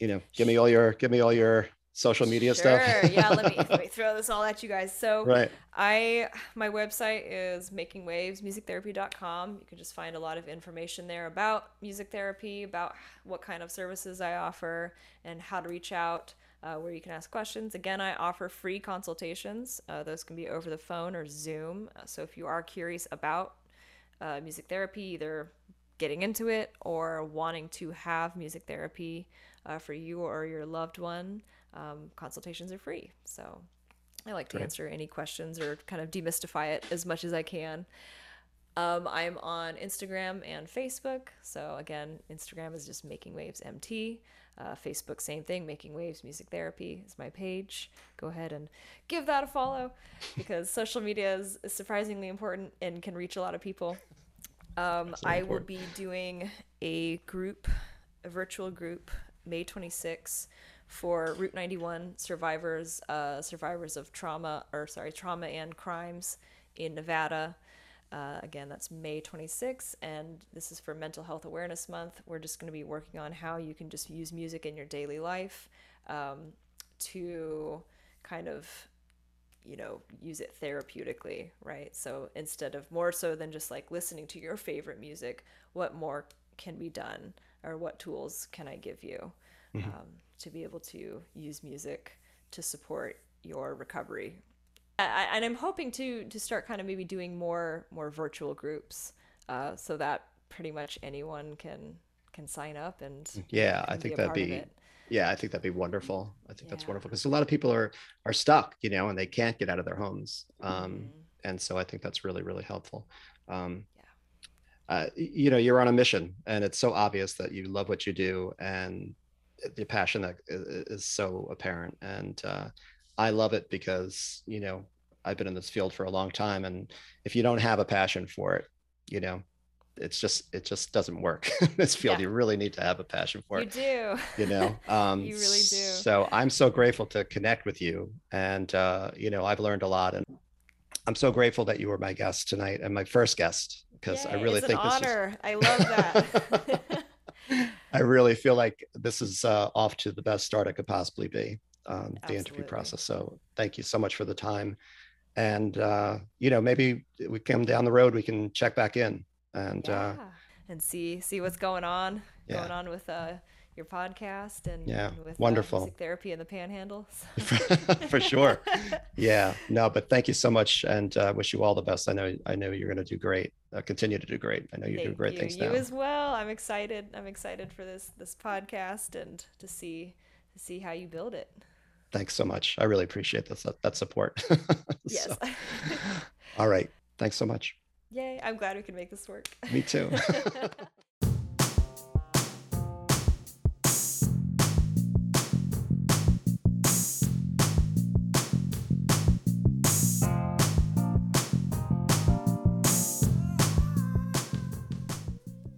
you know, give me all your give me all your social media stuff. Sure. yeah. Let me, let me (laughs) throw this all at you guys. So right. I my website is makingwavesmusictherapy.com. You can just find a lot of information there about music therapy, about what kind of services I offer, and how to reach out. Uh, where you can ask questions. Again, I offer free consultations. Uh, those can be over the phone or Zoom. Uh, so if you are curious about uh, music therapy, either getting into it or wanting to have music therapy uh, for you or your loved one, um, consultations are free. So I like to Great. answer any questions or kind of demystify it as much as I can. Um, I'm on Instagram and Facebook. So again, Instagram is just Making Waves MT. Uh, Facebook, same thing. Making Waves Music Therapy is my page. Go ahead and give that a follow because social media is, is surprisingly important and can reach a lot of people. Um, I will be doing a group, a virtual group, May 26 for Route 91 survivors, uh, survivors of trauma, or sorry, trauma and crimes in Nevada. Uh, again, that's May 26th, and this is for Mental Health Awareness Month. We're just going to be working on how you can just use music in your daily life um, to kind of, you know, use it therapeutically, right? So instead of more so than just like listening to your favorite music, what more can be done, or what tools can I give you um, to be able to use music to support your recovery I, and I'm hoping to to start kind of maybe doing more more virtual groups, uh, so that pretty much anyone can can sign up and Yeah, I think that'd be. Yeah, I think that'd be wonderful. I think that's wonderful because a lot of people are are stuck, you know, and they can't get out of their homes. Um, Mhm. and so I think that's really really helpful. Um, Yeah. uh, you know, you're on a mission, and it's so obvious that you love what you do, and the passion that is so apparent. And uh, I love it because you know I've been in this field for a long time, and if you don't have a passion for it, you know, it's just it just doesn't work in (laughs) this field. Yeah. You really need to have a passion for You it. You do. You know, (laughs) um, You really do. So I'm so grateful to connect with you, and uh, you know, I've learned a lot, and I'm so grateful that you were my guest tonight and my first guest because I really think this is honor. I love that. (laughs) I really feel like this is uh, off to the best start it could possibly be, um, the interview process. So thank you so much for the time. And, uh, you know, maybe we come down the road, we can check back in. And uh, yeah. and see see what's going on Yeah. going on with uh your podcast and Yeah, and with uh, wonderful. music therapy in the panhandle (laughs) for sure. Yeah, no, but thank you so much and uh, wish you all the best. I know, I know you're going to do great, uh, continue to do great. I know you're doing great you. things you now. as well i'm excited i'm excited for this this podcast and to see to see how you build it Thanks so much. I really appreciate this, that, that support. (laughs) yes So, (laughs) all right. Thanks so much. Yay i'm glad we can make this work Me too. (laughs)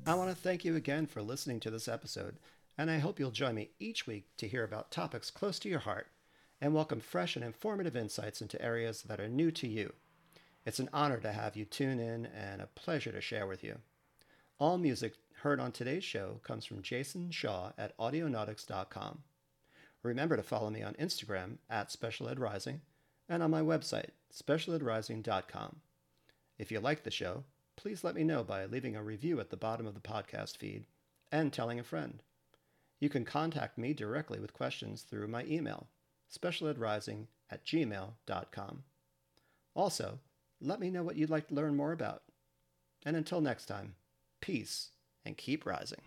I want to thank you again for listening to this episode, and I hope you'll join me each week to hear about topics close to your heart and welcome fresh and informative insights into areas that are new to you. It's an honor to have you tune in and a pleasure to share with you. All music heard on today's show comes from Jason Shaw at audionautix.com. Remember to follow me on Instagram at Special Ed Rising and on my website, specialedrising.com. If you like the show, please let me know by leaving a review at the bottom of the podcast feed and telling a friend. You can contact me directly with questions through my email, specialedrising at gmail.com. Also, let me know what you'd like to learn more about. And until next time, peace and keep rising.